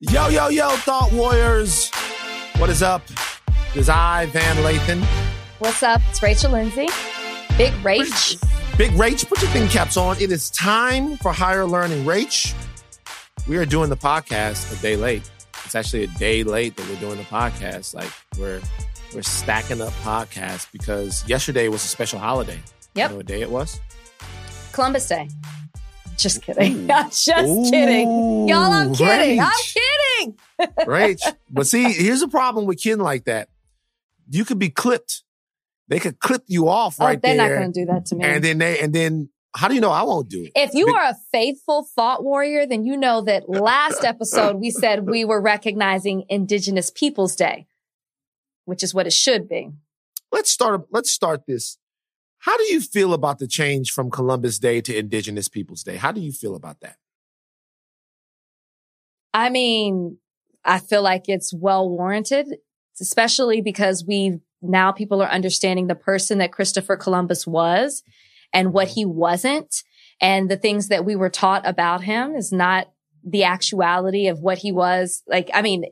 Yo, yo, yo, Thought Warriors. What is up? It is I, Van Lathan. What's up? It's Rachel Lindsay. Big Rach. Big Rach, put your thinking caps on. It is time for higher learning. Rach, we are doing the podcast a day late. It's actually a day late that we're doing the podcast. Like we're we're stacking up podcasts because yesterday was a special holiday. Yep. You know what day it was? Columbus Day. Just kidding. I'm just Ooh, kidding. Y'all, I'm kidding. I'm kidding. Rach. But see, here's the problem with kidding like that. You could be clipped. They could clip you off Oh, right they're there. not going to do that to me. and then they and then how do you know I won't do it? if you are a faithful thought warrior, then you know that last episode we said we were recognizing Indigenous Peoples Day, which is what it should be. let's start let's start this. How do you feel about the change from Columbus Day to Indigenous Peoples Day? How do you feel about that? I mean, I feel like it's well warranted, especially because we now people are understanding the person that Christopher Columbus was and what mm-hmm. he wasn't. And the things that we were taught about him is not the actuality of what he was. Like, I mean,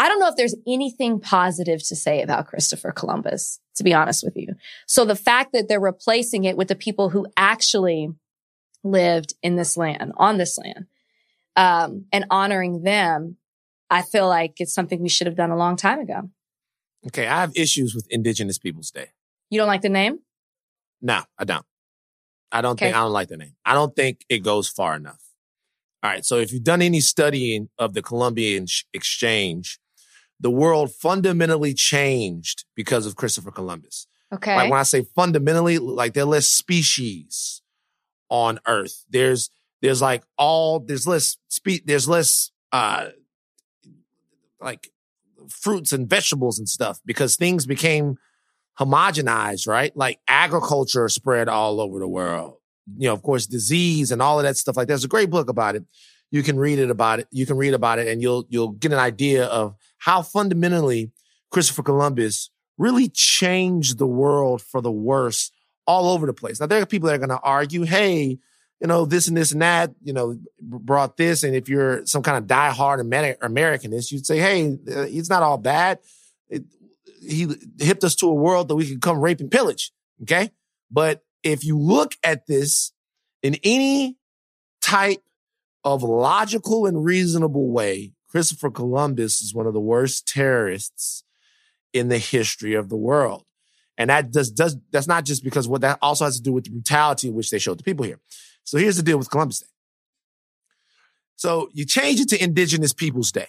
I don't know if there's anything positive to say about Christopher Columbus, to be honest with you. So the fact that they're replacing it with the people who actually lived in this land, on this land, um, and honoring them, I feel like it's something we should have done a long time ago. Okay, I have issues with Indigenous Peoples Day. You don't like the name? No, I don't. I don't think I don't like the name. I don't think it goes far enough. All right, so if you've done any studying of the Columbian sh- Exchange, the world fundamentally changed because of Christopher Columbus. Okay. Like when I say fundamentally, like there are less species on Earth. There's there's like all there's less spe- there's less uh like fruits and vegetables and stuff because things became homogenized, right? Like agriculture spread all over the world. You know, of course, disease and all of that stuff. Like there's a great book about it. You can read it about it. You can read about it and you'll you'll get an idea of how fundamentally Christopher Columbus really changed the world for the worse all over the place. Now there are people that are going to argue, hey, you know, this and this and that, you know, brought this. And if you're some kind of diehard Ameri- Americanist, you'd say, hey, uh, it's not all bad. It, he hipped us to a world that we could come rape and pillage. Okay. But if you look at this in any type of logical and reasonable way, Christopher Columbus is one of the worst terrorists in the history of the world. And that does, does, that's not just because what that also has to do with the brutality in which they showed the people here. So here's the deal with Columbus Day. So you change it to Indigenous Peoples Day,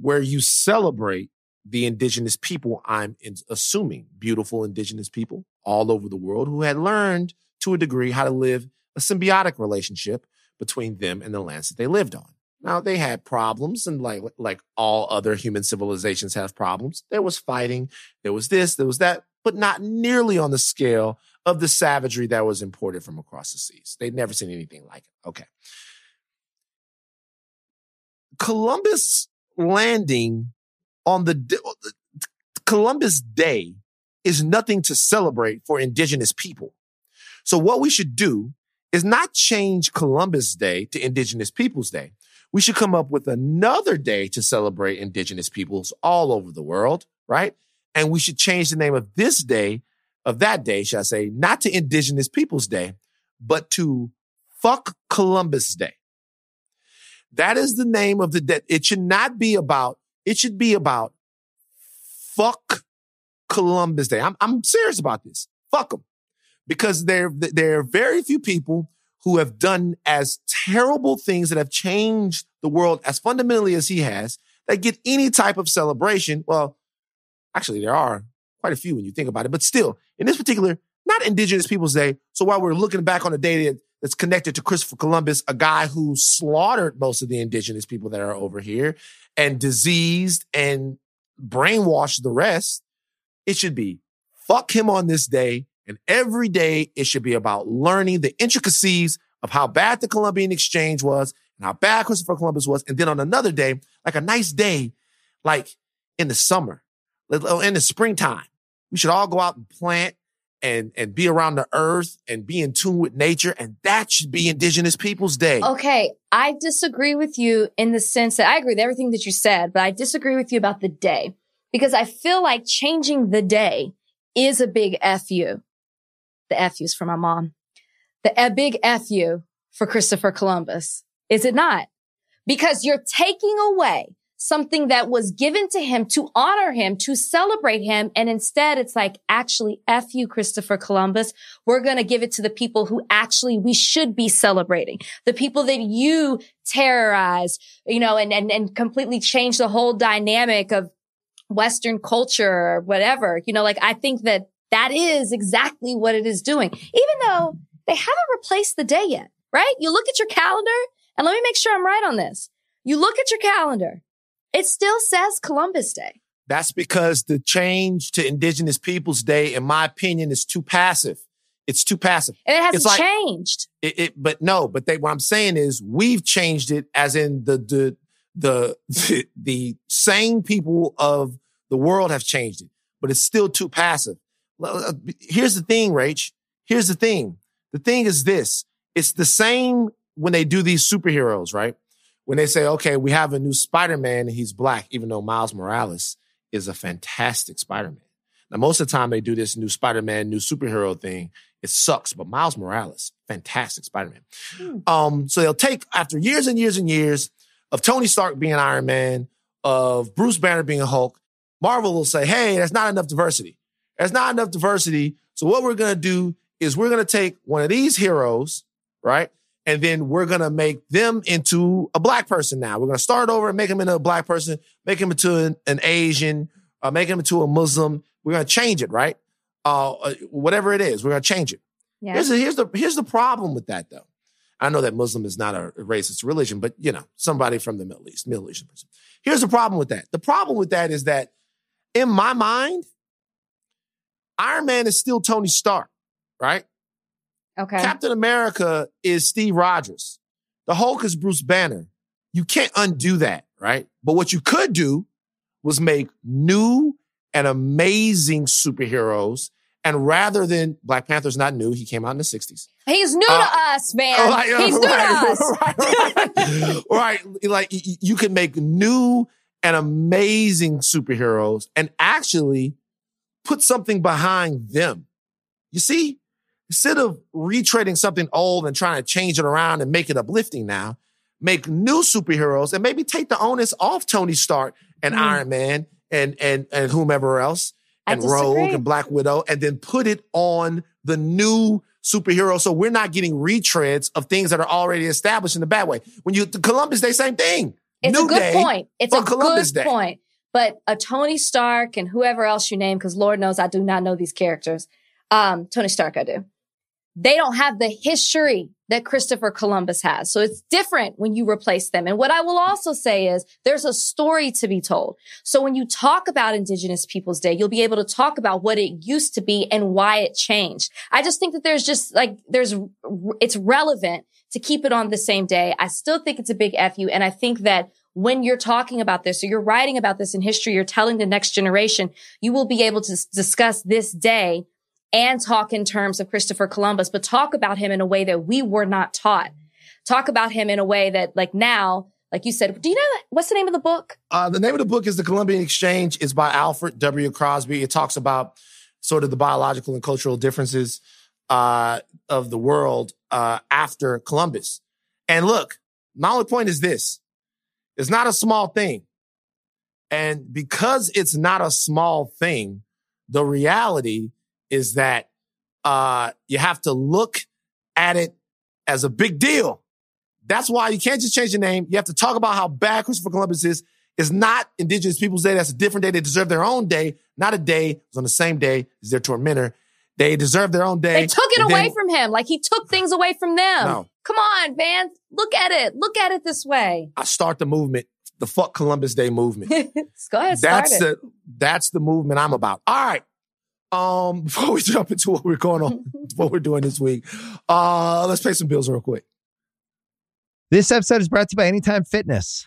where you celebrate the indigenous people, I'm assuming beautiful indigenous people all over the world who had learned to a degree how to live a symbiotic relationship between them and the lands that they lived on. Now they had problems and like, like all other human civilizations have problems. There was fighting. There was this, there was that, but not nearly on the scale of the savagery that was imported from across the seas. They'd never seen anything like it. Okay. Columbus landing on the Columbus Day is nothing to celebrate for indigenous people. So what we should do is not change Columbus Day to Indigenous Peoples Day. We should come up with another day to celebrate indigenous peoples all over the world, right? And we should change the name of this day, of that day, shall I say, not to Indigenous Peoples Day, but to Fuck Columbus Day. That is the name of the day. It should not be about, it should be about fuck Columbus Day. I'm, I'm serious about this. Fuck them. Because there, there are very few people who have done as terrible things that have changed the world as fundamentally as he has that get any type of celebration. Well, actually, there are quite a few when you think about it, but still, in this particular, not Indigenous Peoples Day. So while we're looking back on a day that, that's connected to Christopher Columbus, a guy who slaughtered most of the indigenous people that are over here and diseased and brainwashed the rest, it should be fuck him on this day. And every day it should be about learning the intricacies of how bad the Columbian exchange was and how bad Christopher Columbus was. And then on another day, like a nice day, like in the summer, oh, in the springtime, we should all go out and plant and and be around the earth and be in tune with nature and that should be indigenous peoples day Okay, I disagree with you in the sense that I agree with everything that you said, but I disagree with you about the day because I feel like changing the day is a big FU. The FU is for my mom. The big FU for Christopher Columbus. Is it not? Because you're taking away something that was given to him to honor him, to celebrate him. And instead it's like, actually, F you, Christopher Columbus. We're going to give it to the people who actually we should be celebrating. The people that you terrorize, you know, and, and, and completely change the whole dynamic of Western culture or whatever. You know, like I think that that is exactly what it is doing, even though they haven't replaced the day yet, right? You look at your calendar and let me make sure I'm right on this. You look at your calendar. It still says Columbus Day. That's because the change to Indigenous Peoples Day, in my opinion, is too passive. It's too passive. And it hasn't It's like- changed. It, it, but no, but they, what I'm saying is we've changed it as in the, the, the, the, the sane people of the world have changed it, but it's still too passive. Uh, Here's the thing, Rach. Here's the thing. The thing is this. It's the same when they do these superheroes, right? When they say, okay, we have a new Spider-Man and he's black, even though Miles Morales is a fantastic Spider-Man. Now, most of the time they do this new Spider-Man, new superhero thing. It sucks, but Miles Morales, fantastic Spider-Man. Hmm. Um, so they'll take after years and years and years of Tony Stark being Iron Man, of Bruce Banner being a Hulk, Marvel will say, hey, that's not enough diversity. There's not enough diversity. So what we're gonna do is we're gonna take one of these heroes, right? And then we're gonna make them into a black person now. We're gonna start over and make them into a black person, make them into an, an Asian, uh, make them into a Muslim. We're gonna change it, right? Uh, uh, whatever it is, we're gonna change it. Yeah. Here's the, here's the here's the problem with that though. I know that Muslim is not a racist religion, but you know, somebody from the Middle East, Middle Eastern person. Here's the problem with that. The problem with that is that in my mind, Iron Man is still Tony Stark, right? Okay. Captain America is Steve Rogers. The Hulk is Bruce Banner. You can't undo that, right? But what you could do was make new and amazing superheroes. And rather than Black Panther's not new, he came out in the 60s. He's new Uh, to us, man. Like, uh, He's new right, to us. Right, right. Right. Like you can make new and amazing superheroes and actually put something behind them. You see, instead of retreading something old and trying to change it around and make it uplifting now, make new superheroes and maybe take the onus off Tony Stark and Hmm. Iron Man and and and whomever else and Rogue and Black Widow, and then put it on the new superhero. So we're not getting retreads of things that are already established in a bad way. When you Columbus Day, same thing. It's New a good day point. It's a Columbus good Day. point. But a Tony Stark and whoever else you name, because Lord knows I do not know these characters. Um, Tony Stark, I do. They don't have the history that Christopher Columbus has. So it's different when you replace them. And what I will also say is there's a story to be told. So when you talk about Indigenous Peoples Day, you'll be able to talk about what it used to be and why it changed. I just think that there's just like, there's, it's relevant to keep it on the same day. I still think it's a big FU. And I think that when you're talking about this or you're writing about this in history, you're telling the next generation, you will be able to discuss this day and talk in terms of Christopher Columbus, but talk about him in a way that we were not taught. Talk about him in a way that like now, like you said, do you know what's the name of the book? Uh, the name of the book is The Columbian Exchange. It's by Alfred W. Crosby. It talks about sort of the biological and cultural differences uh, of the world uh, after Columbus. And look, my only point is this it's not a small thing. And because it's not a small thing, the reality is that uh, you have to look at it as a big deal. That's why you can't just change your name. You have to talk about how bad Christopher Columbus is. It's not Indigenous Peoples Day. That's a different day. They deserve their own day, not a day. It's on the same day as their tormentor. They deserve their own day. They took it away then- from him. Like he took things away from them. No. Come on, man. Look at it. Look at it this way. I start the movement, the fuck Columbus Day movement. Go ahead, start that's it. the that's the movement I'm about. All right. Um, before we jump into what we're going on, what we're doing this week, uh, let's pay some bills real quick. This episode is brought to you by Anytime Fitness.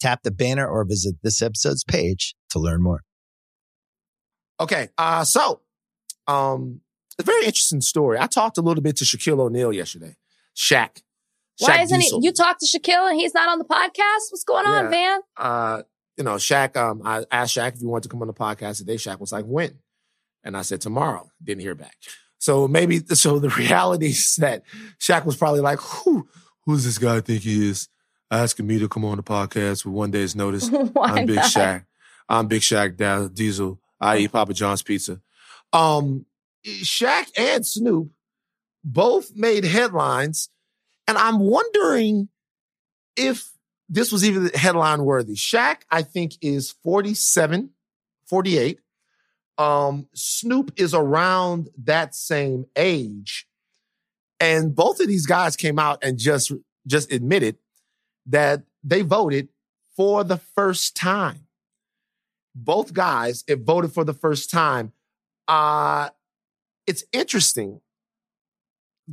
Tap the banner or visit this episode's page to learn more. Okay. Uh, so, um, a very interesting story. I talked a little bit to Shaquille O'Neal yesterday. Shaq. Why isn't Diesel. he? You talked to Shaquille and he's not on the podcast? What's going on, Yeah. Van? uh, you know, Shaq, um, I asked Shaq if he wanted to come on the podcast today. Shaq was like, when? And I said, tomorrow. Didn't hear back. So maybe, so the reality is that Shaq was probably like, who, who's this guy I think he is? Asking me to come on the podcast with one day's notice. I'm Big not? Shaq. I'm Big Shaq Diesel, eat Papa John's Pizza. Um, Shaq and Snoop both made headlines, and I'm wondering if this was even headline worthy. Shaq, I think, is 47, 48. Um, Snoop is around that same age. And both of these guys came out and just, just admitted that they voted for the first time. Both guys have voted for the first time. Uh, it's interesting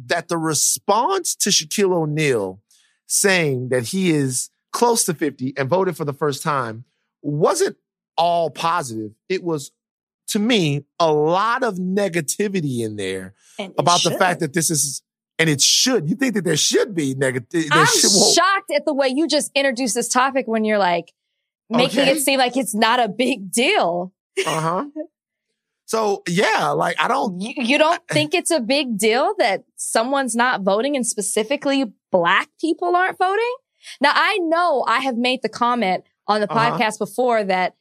that the response to Shaquille O'Neal saying that he is close to 50 and voted for the first time wasn't all positive. It was, to me, a lot of negativity in there about the fact that this is, and it should. You think that there should be negative? I'm should, shocked at the way you just introduced this topic when you're like making Okay. it seem like it's not a big deal. Uh huh. So yeah, like I don't. You, you don't think it's a big deal that someone's not voting and specifically black people aren't voting? Now, I know I have made the comment on the Uh-huh. podcast before that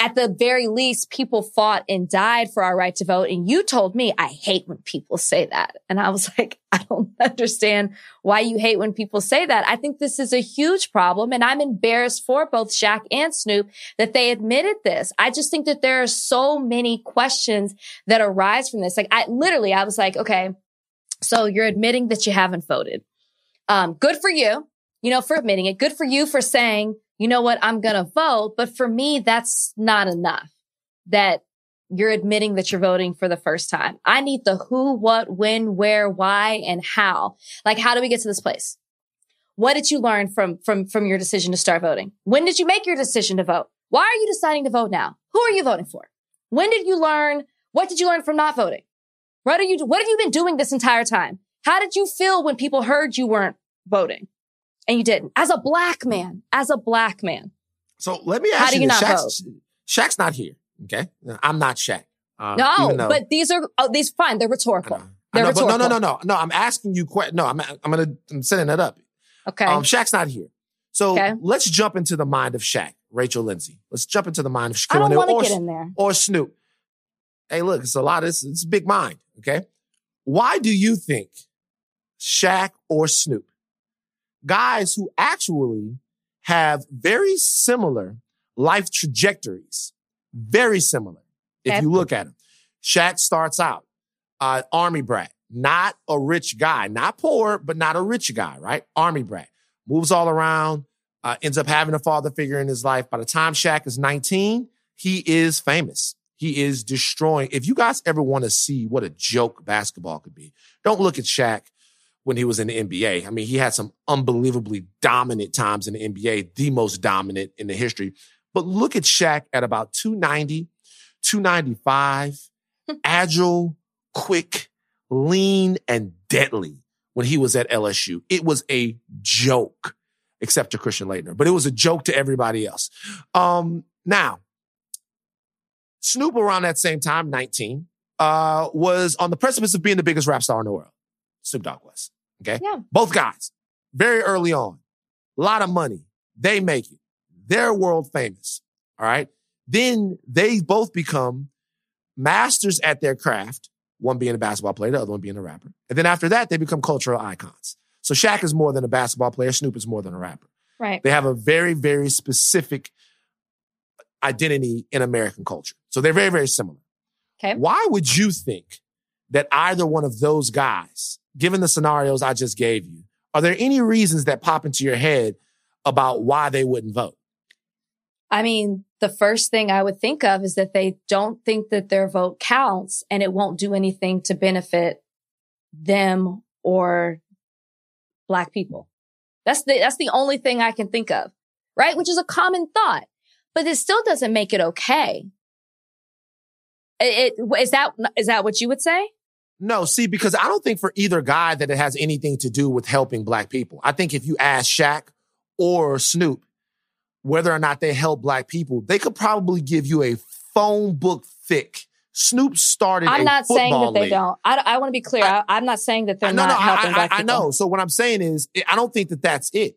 at the very least, people fought and died for our right to vote. And you told me, I hate when people say that. And I was like, I don't understand why you hate when people say that. I think this is a huge problem. And I'm embarrassed for both Shaq and Snoop that they admitted this. I just think that there are so many questions that arise from this. Like I literally, I was like, okay, so you're admitting that you haven't voted. Um, good for you, you know, for admitting it. Good for you for saying, you know what, I'm going to vote. But for me, that's not enough that you're admitting that you're voting for the first time. I need the who, what, when, where, why, and how. Like, how do we get to this place? What did you learn from, from, from your decision to start voting? When did you make your decision to vote? Why are you deciding to vote now? Who are you voting for? When did you learn? What did you learn from not voting? What are you, what have you been doing this entire time? How did you feel when people heard you weren't voting and you didn't? As a black man, as a black man. So let me ask How do you this. not Shaq's, Shaq's not here. Okay, I'm not Shaq. Uh, No, though- but these are, oh, these fine. They're rhetorical. They're know, but no, no, no, no, no. I'm asking you. Que- no, I'm. I'm gonna. I'm setting that up. Okay. Um, Shaq's not here. So Okay. let's jump into the mind of Shaq, Rachel Lindsay. Let's jump into the mind of Shaquille I don't O'Neal want or, to get in there. or Snoop. Hey, look, it's a lot. It's, it's a big mind. Okay. Why do you think Shaq or Snoop, guys who actually have very similar life trajectories, very similar, if Okay. you look at them, Shaq starts out uh, army brat, not a rich guy, not poor, but not a rich guy, right? Army brat moves all around, uh, ends up having a father figure in his life. By the time Shaq is 19, he is famous. He is destroying. If you guys ever want to see what a joke basketball could be, don't look at Shaq when he was in the NBA. I mean, he had some unbelievably dominant times in the NBA, the most dominant in the history. But look at Shaq at about 290, 295, agile, quick, lean, and deadly when he was at LSU. It was a joke, except to Christian Laettner, but it was a joke to everybody else. Um, now, Snoop around that same time, 19, uh, was on the precipice of being the biggest rap star in the world. Snoop Dogg was. Okay. Yeah. Both guys, very early on, a lot of money. They make it. They're world famous. All right. Then they both become masters at their craft. One being a basketball player, the other one being a rapper. And then after that, they become cultural icons. So Shaq is more than a basketball player. Snoop is more than a rapper. Right. They have a very, very specific identity in American culture. So they're very, very similar. Okay. Why would you think that either one of those guys, given the scenarios I just gave you, are there any reasons that pop into your head about why they wouldn't vote? I mean, the first thing I would think of is that they don't think that their vote counts and it won't do anything to benefit them or black people. That's the, that's the only thing I can think of, right? Which is a common thought, but it still doesn't make it okay. It, it, is that, is that what you would say? No, see, because I don't think for either guy that it has anything to do with helping black people. I think if you ask Shaq or Snoop whether or not they help black people, they could probably give you a phone book thick. Snoop started. I'm not saying that they league. don't. I, I want to be clear. I, am not saying that they're no, not no, helping I, black I, I know. So what I'm saying is, I don't think that that's it.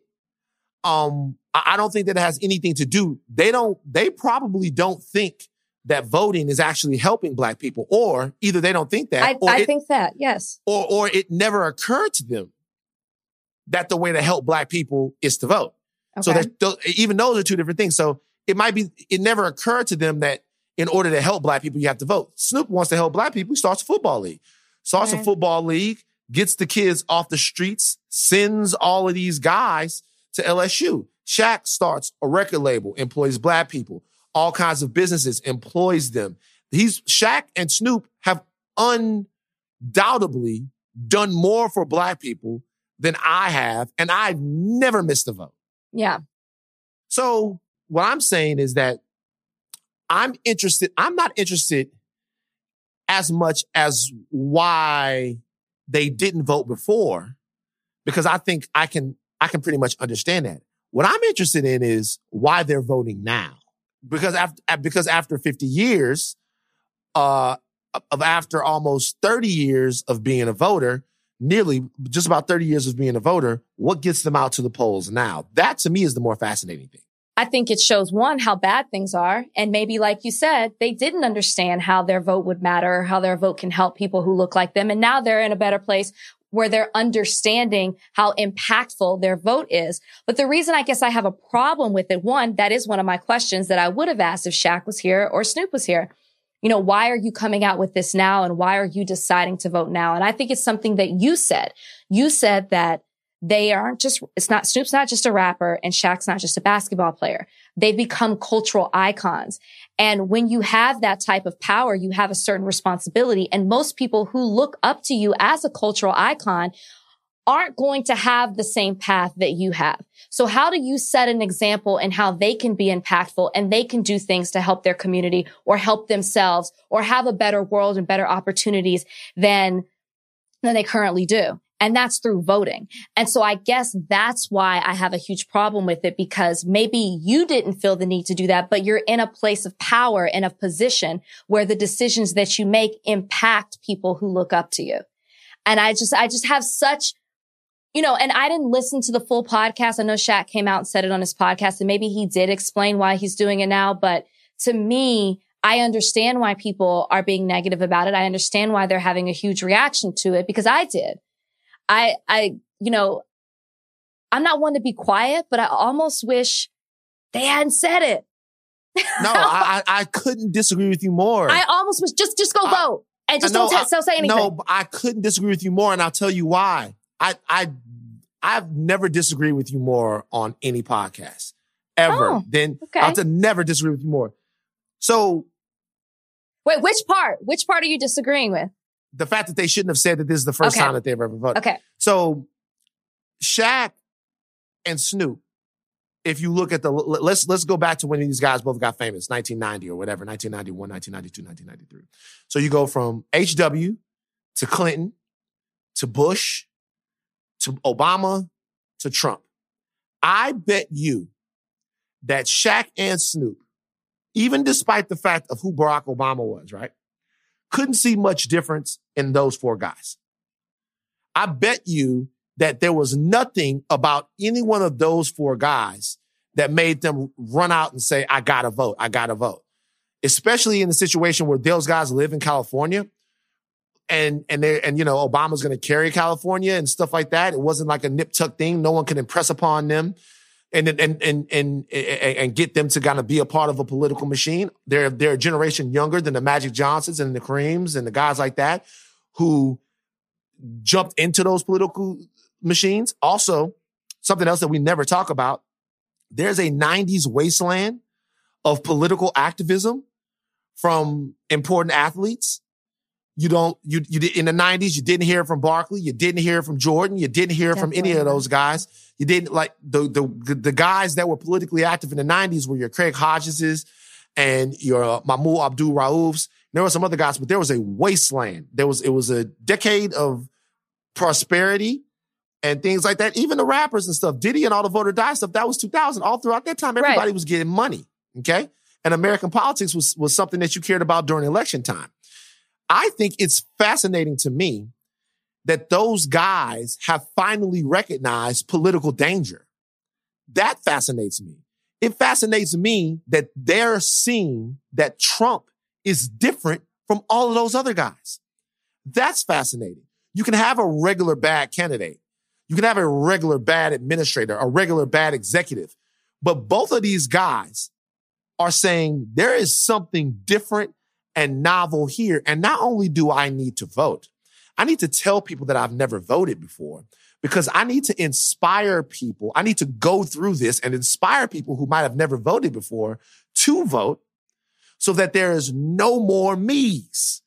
Um, I I don't think that it has anything to do. They don't. They probably don't think that voting is actually helping black people, or either they don't think that, I, or I it, think that yes. or or it never occurred to them that the way to help black people is to vote. So Okay. there's tho- even those are two different things. So it might be it never occurred to them that in order to help black people, you have to vote. Snoop wants to help black people. He starts a football league. Starts a football league, gets the kids off the streets, sends all of these guys to LSU. Shaq starts a record label, employs black people, all kinds of businesses, employs them. He's Shaq and Snoop have undoubtedly done more for black people than I have, and I've never missed a vote. yeah. So what I'm saying is that I'm interested. I'm not interested as much as why they didn't vote before, because I think I can, I can pretty much understand that. What I'm interested in is why they're voting now. Because after, because after 50 years, uh, of after almost 30 years of being a voter, nearly just about 30 years of being a voter, what gets them out to the polls now? That to me is the more fascinating thing. I think it shows one, how bad things are. And maybe, like you said, they didn't understand how their vote would matter, how their vote can help people who look like them. And now they're in a better place where they're understanding how impactful their vote is. But the reason I guess I have a problem with it, one, that is one of my questions that I would have asked if Shaq was here or Snoop was here. You know, why are you coming out with this now? And why are you deciding to vote now? And I think it's something that you said. You said that they aren't just, it's not, Snoop's not just a rapper and Shaq's not just a basketball player. They've become cultural icons. And when you have that type of power, you have a certain responsibility. And most people who look up to you as a cultural icon aren't going to have the same path that you have. So how do you set an example and how they can be impactful and they can do things to help their community or help themselves or have a better world and better opportunities than, than they currently do? And that's through voting. And so I guess that's why I have a huge problem with it because maybe you didn't feel the need to do that, but you're in a place of power and of position where the decisions that you make impact people who look up to you. And I just, I just have such, you know, and I didn't listen to the full podcast. I know Shaq came out and said it on his podcast and maybe he did explain why he's doing it now. But to me, I understand why people are being negative about it. I understand why they're having a huge reaction to it because I did. I, I, you know, I'm not one to be quiet, but I almost wish they hadn't said it. No, I, I I couldn't disagree with you more. I almost wish just, just go I- vote and just I know, don't, I- t- don't say anything. No, I couldn't disagree with you more, and I'll tell you why. I I I've never disagreed with you more on any podcast ever. Oh, then okay. I'll to never disagree with you more. So Wait, which part? Which part are you disagreeing with? The fact that they shouldn't have said that this is the first Okay. time that they've ever voted. Okay. So Shaq and Snoop, if you look at the let's let's go back to when these guys both got famous, 1990 or whatever, 1991, 1992, 1993. So you go from HW to Clinton to Bush to Obama to Trump. I bet you that Shaq and Snoop, even despite the fact of who Barack Obama was, right? Couldn't see much difference in those four guys. I bet you that there was nothing about any one of those four guys that made them run out and say, I gotta vote. I gotta vote. Especially in the situation where those guys live in California and, and they, and, you know, Obama's going to carry California and stuff like that. It wasn't like a nip tuck thing. No one can impress upon them and, and, and, and, and, and get them to kind of be a part of a political machine. They're, they're a generation younger than the Magic Johnsons and the Kareems and the guys like that who jumped into those political machines. Also, something else that we never talk about. There's a 90s wasteland of political activism from important athletes. You don't, you, you did in the 90s, you didn't hear from Barkley. You didn't hear from Jordan. You didn't hear Definitely. from any of those guys. You didn't like the, the, the guys that were politically active in the 90s were your Craig Hodgeses and your uh, Mahmoud Abdul Raufs. There were some other guys, but there was a wasteland. There was, it was a decade of prosperity and things like that. Even the rappers and stuff, Diddy and all the Vote or Die stuff, that was 2000. All throughout that time, everybody right. was getting money. Okay. And American politics was, was something that you cared about during election time. I think it's fascinating to me that those guys have finally recognized political danger. That fascinates me. It fascinates me that they're seeing that Trump is different from all of those other guys. That's fascinating. You can have a regular bad candidate you can have a regular bad administrator, a regular bad executive. But both of these guys are saying there is something different and novel here. And not only do I need to vote, I need to tell people that I've never voted before because I need to inspire people. I need to go through this and inspire people who might have never voted before to vote so that there is no more me's.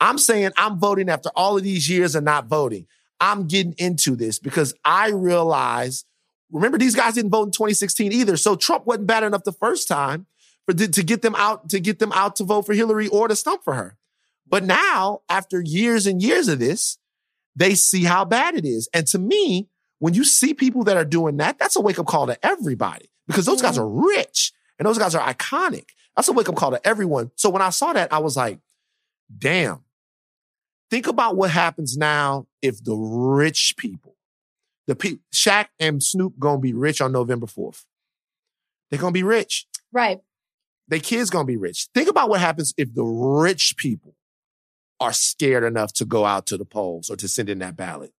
I'm saying I'm voting after all of these years of not voting. I'm getting into this because I realize, remember, these guys didn't vote in 2016 either. So Trump wasn't bad enough the first time for to get them out, to get them out to vote for Hillary or to stump for her. But now, after years and years of this, they see how bad it is. And to me, when you see people that are doing that, that's a wake up call to everybody because those guys mm-hmm. are rich and those guys are iconic. That's a wake up call to everyone. So when I saw that, I was like, damn, Think about what happens now if the rich people, the people, Shaq and Snoop gonna be rich on November 4th. They're gonna be rich. Right. Their kids gonna be rich. Think about what happens if the rich people are scared enough to go out to the polls or to send in that ballot.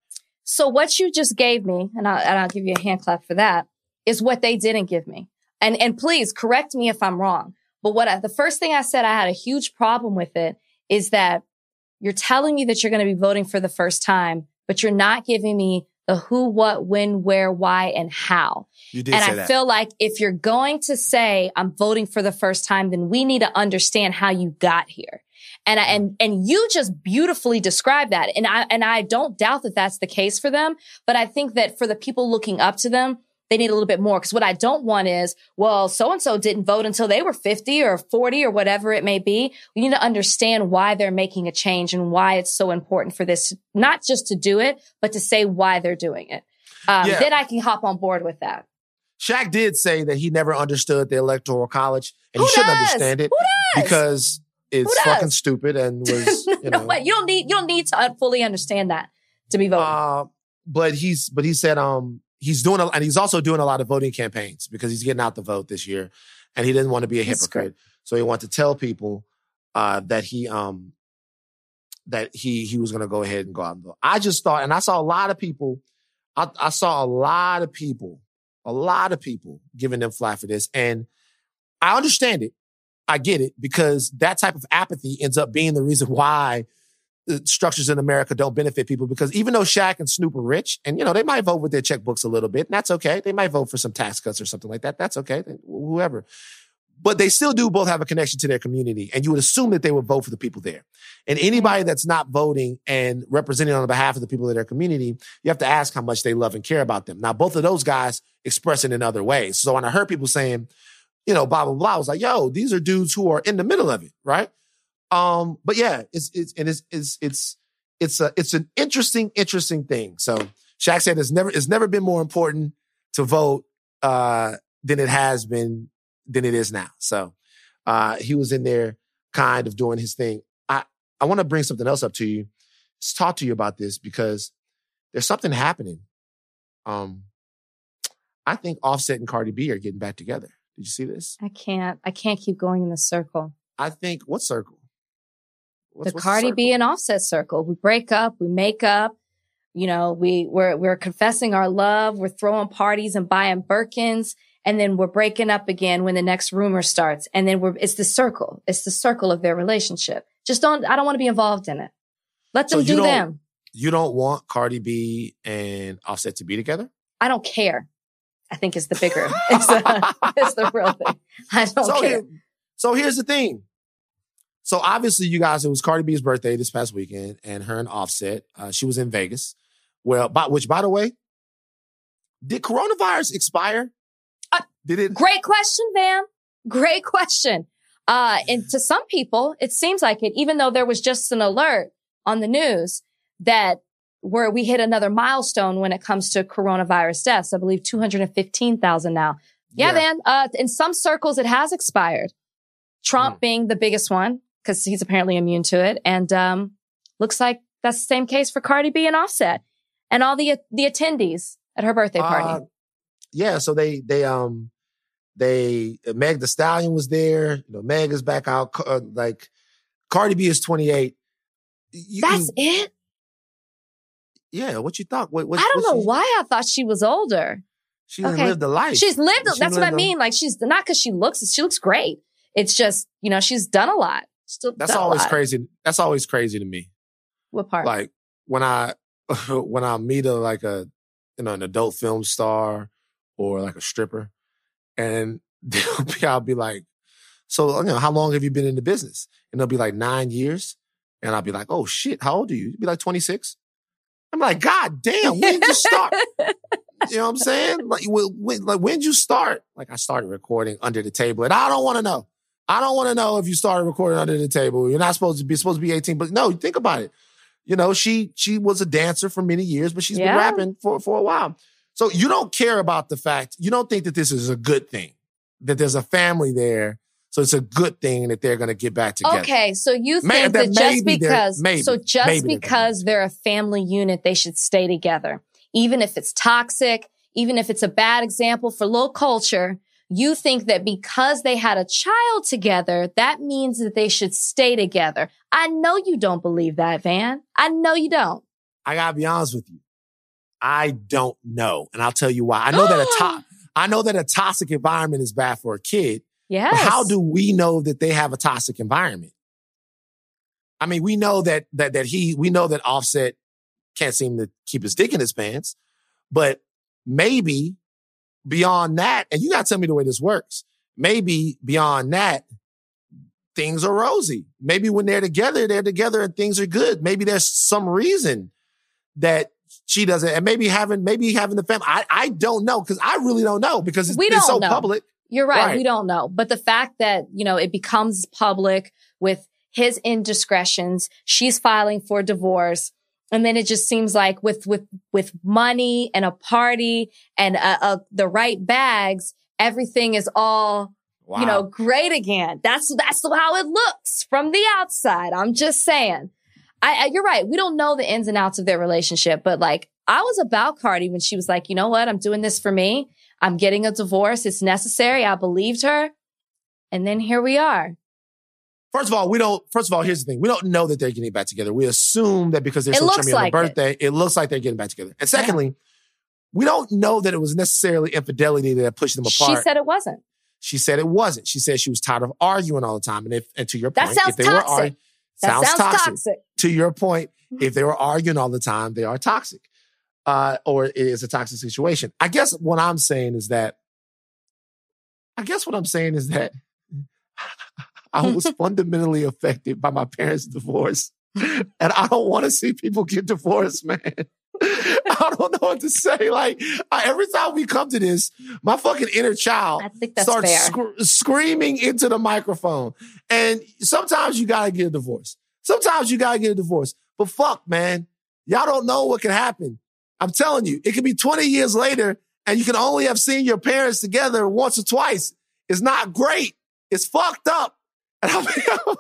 So what you just gave me, and I'll, and I'll give you a hand clap for that, is what they didn't give me. And and please correct me if I'm wrong. But what I, the first thing I said, I had a huge problem with it is that you're telling me that you're going to be voting for the first time, but you're not giving me the who, what, when, where, why, and how. You did and I that. feel like if you're going to say I'm voting for the first time, then we need to understand how you got here. And I, and and you just beautifully described that. And I and I don't doubt that that's the case for them, but I think that for the people looking up to them, they need a little bit more. Cause what I don't want is, well, so and so didn't vote until they were 50 or 40 or whatever it may be. We need to understand why they're making a change and why it's so important for this, not just to do it, but to say why they're doing it. Um, yeah. Then I can hop on board with that. Shaq did say that he never understood the electoral college and Who he shouldn't does? understand it because it's fucking stupid and was, you know. no, you don't need, you don't need to fully understand that to be voting. Uh, but he's, but he said, um, he's doing a, and he's also doing a lot of voting campaigns because he's getting out the vote this year, and he didn't want to be a That's hypocrite, great. so he wanted to tell people uh, that he um that he he was going to go ahead and go out and vote. I just thought, and I saw a lot of people, I, I saw a lot of people, a lot of people giving them fly for this, and I understand it. I get it because that type of apathy ends up being the reason why structures in America don't benefit people because even though Shaq and Snoop are rich and, you know, they might vote with their checkbooks a little bit and that's okay. They might vote for some tax cuts or something like that. That's okay. Whoever. But they still do both have a connection to their community. And you would assume that they would vote for the people there. And mm-hmm. anybody that's not voting and representing on behalf of the people of their community, you have to ask how much they love and care about them. Now, both of those guys express it in other ways. So when I heard people saying, you know, blah, blah, blah, I was like, yo, these are dudes who are in the middle of it, right? Um, but yeah, it's it's and it's it's it's it's a it's an interesting interesting thing. So Shaq said it's never it's never been more important to vote uh than it has been than it is now. So Uh, he was in there kind of doing his thing. I, I want to bring something else up to you. Let's talk to you about this because there's something happening. Um, I think Offset and Cardi B are getting back together. Did you see this? I can't. I can't keep going in the circle. I think what circle? What's, the what's Cardi B circle? and Offset circle. We break up, we make up. You know, we we're we're confessing our love. We're throwing parties and buying Birkins, and then we're breaking up again when the next rumor starts. And then we're it's the circle. It's the circle of their relationship. Just don't. I don't want to be involved in it. Let them you do them. You don't want Cardi B and Offset to be together? I don't care. I think is the bigger. it's, the, it's the real thing. I don't so, care. here- so here's the thing. So obviously, you guys, it was Cardi B's birthday this past weekend, and her and Offset. Uh, she was in Vegas. Well, by, which, by the way, did coronavirus expire? Uh, did it? Great question, Van. Great question. Uh, and to some people, it seems like it, even though there was just an alert on the news that where we hit another milestone when it comes to coronavirus deaths. I believe 215,000 now. Yeah, man. Uh, in some circles, it has expired. Trump Hmm. being the biggest one because he's apparently immune to it. And, um, looks like that's the same case for Cardi B and Offset and all the, the attendees at her birthday party. Uh, yeah, so they they um they Meg the Stallion was there. You know, Meg is back out. Uh, like Cardi B is 28. You- that's you- it. Yeah. What you thought? What, what, I don't know she- why I thought she was older. She Okay. live the life. She's lived. She that's what I lived a- mean. Like she's not because she looks. She looks great. It's just you know she's done a lot. Still That's always crazy. That's always crazy to me. What part? Like when I when I meet a like a you know an adult film star or like a stripper, and they'll be, I'll be like, so you know how long have you been in the business? And they'll be like nine years, and I'll be like, oh shit, how old are you? You'd be like twenty six. I'm like, God damn, when did you start? You know what I'm saying? Like, when, like, when did you start? Like, I started recording under the table, and I don't want to know. I don't want to know if you started recording under the table. You're not supposed to be supposed to be 18, but no, think about it. You know, she she was a dancer for many years, but she's Yeah. been rapping for for a while. So you don't care about the fact. You don't think that this is a good thing. That there's a family there, so it's a good thing that they're going to get back together. okay, so you May- think that that just because maybe- so just maybe they're because they're a family unit, they should stay together, even if it's toxic, even if it's a bad example for low culture. You think that because they had a child together, that means that they should stay together. I know you don't believe that, Van. I know you don't. I gotta be honest with you. I don't know, and I'll tell you why. I know that a to- I know that a toxic environment is bad for a kid. Yes. But how do we know that they have a toxic environment? I mean, we know that that that he we know that Offset can't seem to keep his dick in his pants, but maybe beyond that, and you gotta tell me the way this works. Maybe beyond that, things are rosy. Maybe when they're together, they're together and things are good. Maybe there's some reason that she doesn't, and maybe having maybe having the family. I I don't know because I really don't know because it's, We don't so know. public. You're right, Right. We don't know. But the fact that, you know, it becomes public with his indiscretions, she's filing for divorce. And then it just seems like with, with, with money and a party and, uh, uh, the right bags, everything is all, Wow. you know, great again. That's, that's how it looks from the outside. I'm just saying. I, I, you're right. We don't know the ins and outs of their relationship, but like I was about Cardi when she was like, you know what? I'm doing this for me. I'm getting a divorce. It's necessary. I believed her. And then here we are. First of all, we don't. First of all, here's the thing: we don't know that they're getting back together. We assume that because they're It so chummy on like their it. birthday, it. looks like they're getting back together. And secondly, we don't know that it was necessarily infidelity that pushed them apart. She said it wasn't. She said it wasn't. She said she was tired of arguing all the time. And if and to your point, if they were toxic. arguing, That sounds, sounds toxic. toxic. To your point, mm-hmm. if they were arguing all the time, they are toxic, uh, or it is a toxic situation. I guess what I'm saying is that. I guess what I'm saying is that I was fundamentally affected by my parents' divorce. And I don't want to see people get divorced, man. I don't know what to say. Like I, every time we come to this, my fucking inner child I think that's starts scr- screaming into the microphone. And sometimes you gotta get a divorce. Sometimes you gotta get a divorce. But fuck, man, y'all don't know what can happen. I'm telling you, it could be 20 years later, and you can only have seen your parents together once or twice. It's not great. It's fucked up. And I'm,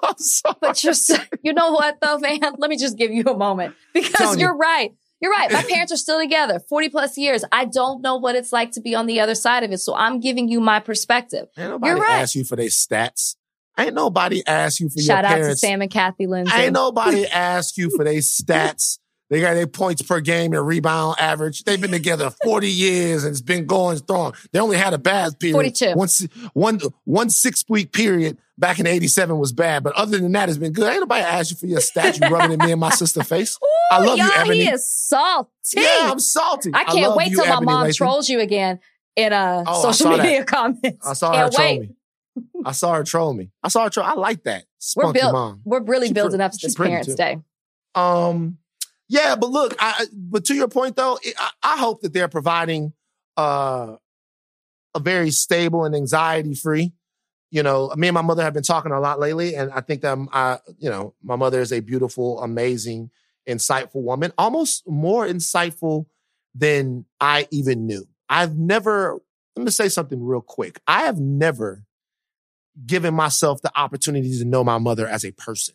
I'm sorry. But you're, you know what though, man? Let me just give you a moment because Telling you. you're right. You're right. My parents are still together 40 plus years. I don't know what it's like to be on the other side of it. So I'm giving you my perspective. Ain't nobody You're right. ask you for their stats. Ain't nobody ask you for Shout your parents. Shout out to. Sam and Kathy Lindsay. Ain't nobody ask you for their stats. They got their points per game and rebound average. They've been together 40 years and it's been going strong. They only had a bad period. 42. One, one, one six week period back in 87 was bad. But other than that, it's been good. Ain't nobody ask you for your statue rubbing in me and my sister's face. I love you, Ebony. He is salty. Yeah, I'm salty. I can't love wait you, till my mom Lathan. trolls you again in uh, Oh, social saw that. media comments. I saw her Can't troll wait. me. I saw her troll me. I saw her troll. I like that. We're Spunky built. mom. We're really She building up to this Parents' too. Day. Um, yeah, but look, I, but to your point though, I, I hope that they're providing uh, a very stable and anxiety free. You know, me and my mother have been talking a lot lately, and I think that I, you know, my mother is a beautiful, amazing, insightful woman, almost more insightful than I even knew. I've never. Let me say something real quick. I have never given myself the opportunity to know my mother as a person.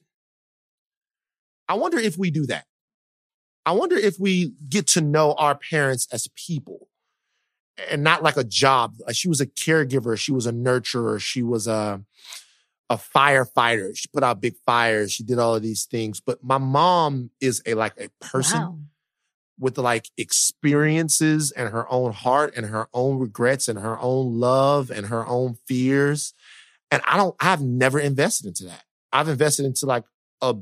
I wonder if we do that. I wonder if we get to know our parents as people and not like a job. She was a caregiver. She was a nurturer. She was a, a firefighter. She put out big fires. She did all of these things. But my mom is a like a person Wow. with like experiences and her own heart and her own regrets and her own love and her own fears. And I don't, I've never invested into that. I've invested into like a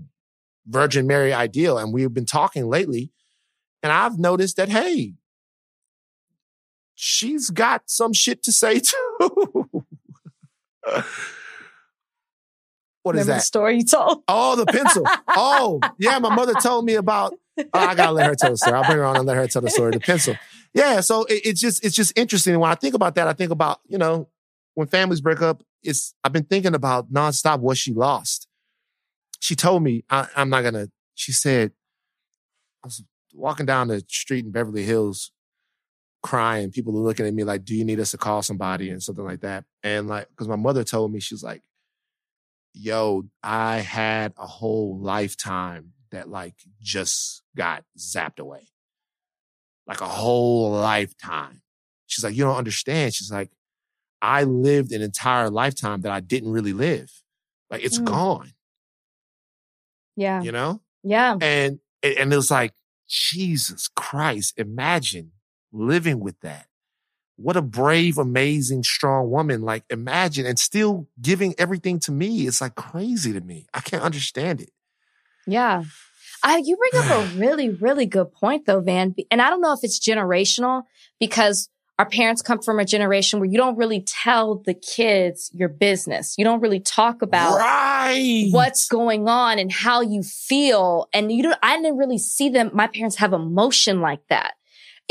Virgin Mary ideal. And we've been talking lately. And I've noticed that, hey, she's got some shit to say too. what is Remember the that? story you told? Oh, the pencil. oh, yeah. My mother told me about. Oh, I gotta let her tell the story. I'll bring her on and let her tell the story. The pencil. Yeah. So it, it's just it's just interesting. When I think about that, I think about you know when families break up. It's I've been thinking about nonstop what she lost. She told me I, I'm not gonna. She said I was walking down the street in Beverly Hills, crying. People were looking at me like, "Do you need us to call somebody?" and something like that. And like, because my mother told me, she's like yo, I had a whole lifetime that like just got zapped away. Like a whole lifetime. She's like, you don't understand. She's like, I lived an entire lifetime that I didn't really live. Like it's Mm. gone, Yeah. you know? Yeah. And and it was like, Jesus Christ, imagine living with that. What a brave, amazing, strong woman. Like imagine and still giving everything to me. It's like crazy to me. I can't understand it. Yeah. I, you bring up a really, really good point though, Van. And I don't know if it's generational because our parents come from a generation where you don't really tell the kids your business. You don't really talk about right. what's going on and how you feel. And you don't, I didn't really see them. My parents have emotion like that.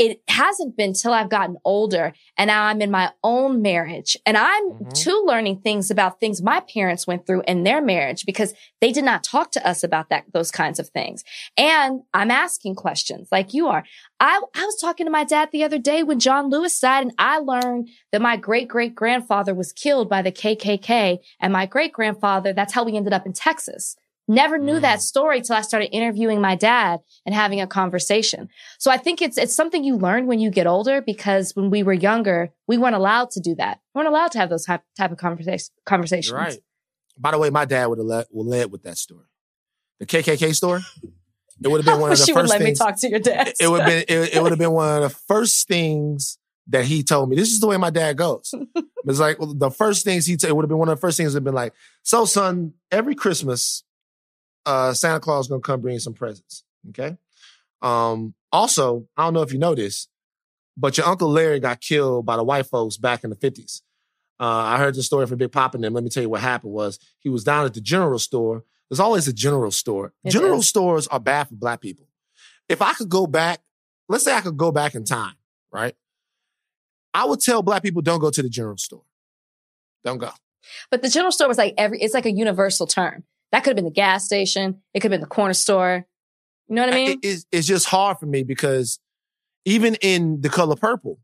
It hasn't been till I've gotten older and now I'm in my own marriage and I'm Mhm. too learning things about things my parents went through in their marriage because they did not talk to us about that, those kinds of things. And I'm asking questions like you are. I, I was talking to my dad the other day when John Lewis died and I learned that my great great grandfather was killed by the KKK and my great grandfather, that's how we ended up in Texas. Never knew Mm. that story till I started interviewing my dad and having a conversation. So I think it's, it's something you learn when you get older because when we were younger, we weren't allowed to do that. We weren't allowed to have those type, type of conversa- conversations. You're right. By the way, my dad would have led, would led with that story. The KKK story. It would have been one of the would first let me things. talk to your dad. it would have been it, it would have been one of the first things that he told me. This is the way my dad goes. it's like well, the first things he t- it would have been one of the first things that have been like, so son, every Christmas, uh, Santa Claus is gonna come bring you some presents. Okay. Um, also, I don't know if you know this, but your uncle Larry got killed by the white folks back in the fifties. Uh, I heard the story from Big Pop and them. Let me tell you what happened was he was down at the general store. There's always a general store. It general is. stores are bad for black people. If I could go back, let's say I could go back in time, right? I would tell black people don't go to the general store. Don't go. But the general store was like every, it's like a universal term. That could have been the gas station. It could have been the corner store. You know what I mean? It- it's, it's just hard for me because even in the color purple,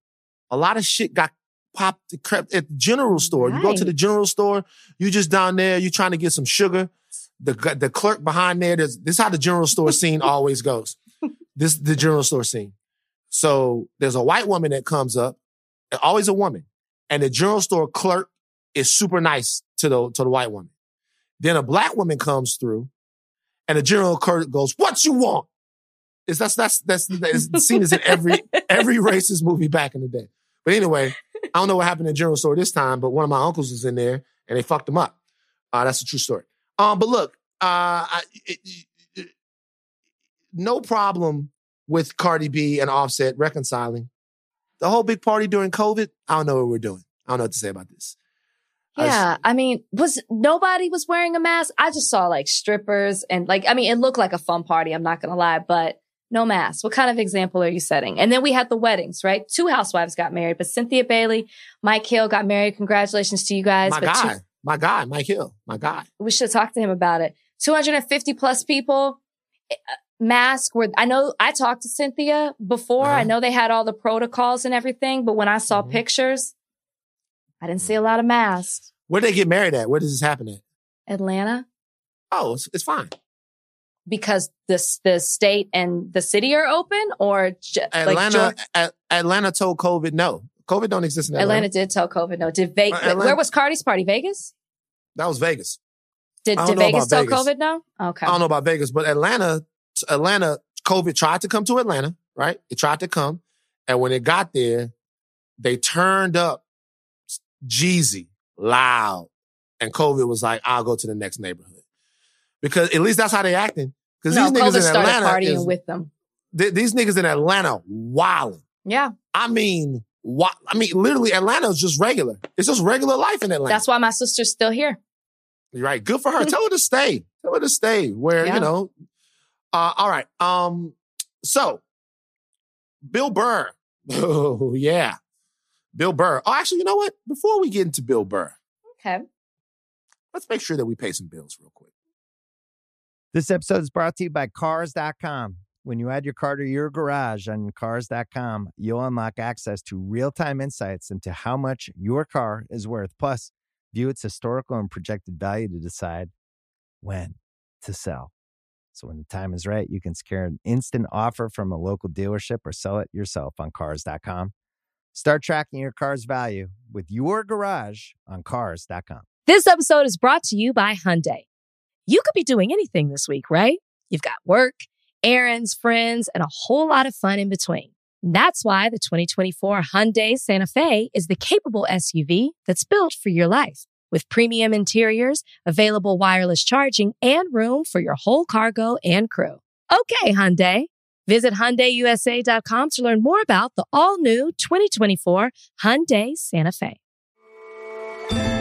a lot of shit got popped crap at the general store. You go to the general store, you just down there, you trying to get some sugar. The the clerk behind there, this is how the general store scene always goes. This the general store scene. So there's a white woman that comes up, always a woman, and the general store clerk is super nice to the to the white woman. Then a black woman comes through, and the general clerk goes, "What you want?" Is that's that's that's that's seen as in every every racist movie back in the day. But anyway, I don't know what happened in general store this time, but one of my uncles was in there and they fucked him up. Uh, that's a true story. Um, but look, uh, I, it, it- no problem with Cardi B and Offset reconciling. The whole big party during COVID, I don't know what we're doing. I don't know what to say about this. I Yeah, I mean, was nobody was wearing a mask? I just saw like strippers and like, I mean, it looked like a fun party. I'm not gonna lie, but no mask. What kind of example are you setting? And then we had the weddings, right? Two housewives got married, but Cynthia Bailey, Mike Hill got married. Congratulations to you guys. my but two- my guy, Mike Hill, my guy. we should talk to him about it. 250 plus people. eh, Mask where I know I talked to Cynthia before. I Uh-huh. know they had all the protocols and everything, but when I saw Mhm. pictures, I didn't see a lot of masks. Where did they get married at? Where does this happen at? Atlanta. Oh, it's, it's fine. because this the state and the city are open or ju- Atlanta, A- Atlanta told COVID no. COVID don't exist in Atlanta. Atlanta did tell COVID no. Did Vegas? Uh, where was Cardi's party? Vegas? That was Vegas. Did, did Vegas tell Vegas. COVID no? Okay. I don't know about Vegas, but Atlanta, Atlanta, COVID tried to come to Atlanta, right? It tried to come. And when it got there, they turned up Jeezy loud. And COVID was like, I'll go to the next neighborhood. Because at least that's how they acting. Because no, these niggas COVID in started Atlanta, partying is, with them. th- these niggas in Atlanta wilding. Yeah, I mean, wa- I mean, literally, Atlanta is just regular. It's just regular life in Atlanta. that's why my sister's still here. Right. Good for her. Tell her to stay. Tell her to stay where, Yeah. you know. Uh, all right. Um, so Bill Burr. Oh, yeah. Bill Burr. Oh, actually, you know what? Before we get into Bill Burr, Okay. let's make sure that we pay some bills real quick. This episode is brought to you by Cars.com. When you add your car to your garage on Cars.com, you'll unlock access to real time insights into how much your car is worth. Plus, view its historical and projected value to decide when to sell. So, when the time is right, you can secure an instant offer from a local dealership or sell it yourself on Cars.com. Start tracking your car's value with your garage on Cars.com. This episode is brought to you by Hyundai. You could be doing anything this week, right? You've got work, errands, friends, and a whole lot of fun in between. That's why the 2024 Hyundai Santa Fe is the capable SUV that's built for your life. With premium interiors, available wireless charging, and room for your whole cargo and crew. Okay, Hyundai. Visit HyundaiUSA.com to learn more about the all-new 2024 Hyundai Santa Fe.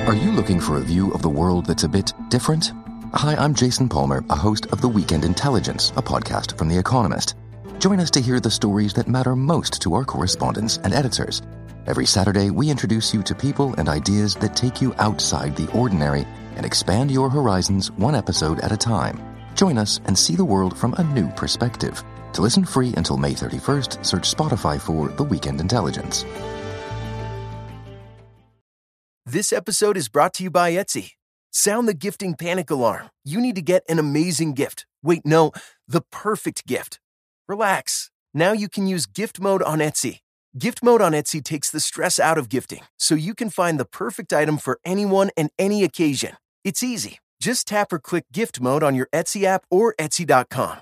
Are you looking for a view of the world that's a bit different? Hi, I'm Jason Palmer, a host of The Weekend Intelligence, a podcast from The Economist. Join us to hear the stories that matter most to our correspondents and editors. Every Saturday, we introduce you to people and ideas that take you outside the ordinary and expand your horizons one episode at a time. Join us and see the world from a new perspective. To listen free until May 31st, search Spotify for The Weekend Intelligence. This episode is brought to you by Etsy. Sound the gifting panic alarm. You need to get an amazing gift. Wait, no, the perfect gift. Relax. Now you can use gift mode on Etsy. Gift mode on Etsy takes the stress out of gifting, so you can find the perfect item for anyone and any occasion. It's easy. Just tap or click gift mode on your Etsy app or Etsy.com.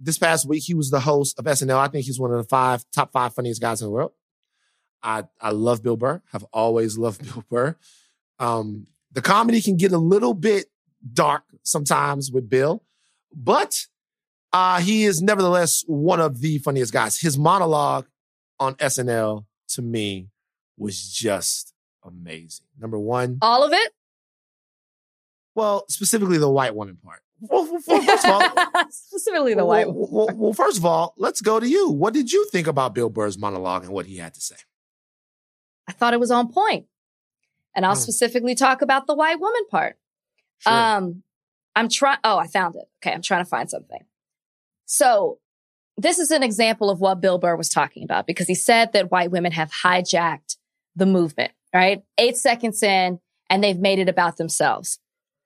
this past week, he was the host of SNL. I think he's one of the five top five funniest guys in the world. I, I love Bill Burr. Have always loved Bill Burr. Um, the comedy can get a little bit dark sometimes with Bill, but uh, he is nevertheless one of the funniest guys. His monologue on SNL to me was just amazing. Number one, All of it? well, specifically the white woman part. Well, well, well, first of all, Specifically the white well, well, first of all, let's go to you. What did you think about Bill Burr's monologue and what he had to say? I thought it was on point. And I'll Hmm. specifically talk about the white woman part. Sure. Um, I'm trying. Oh, I found it. Okay, I'm trying to find something. So, this is an example of what Bill Burr was talking about because he said that white women have hijacked the movement. Right, eight seconds in, and they've made it about themselves.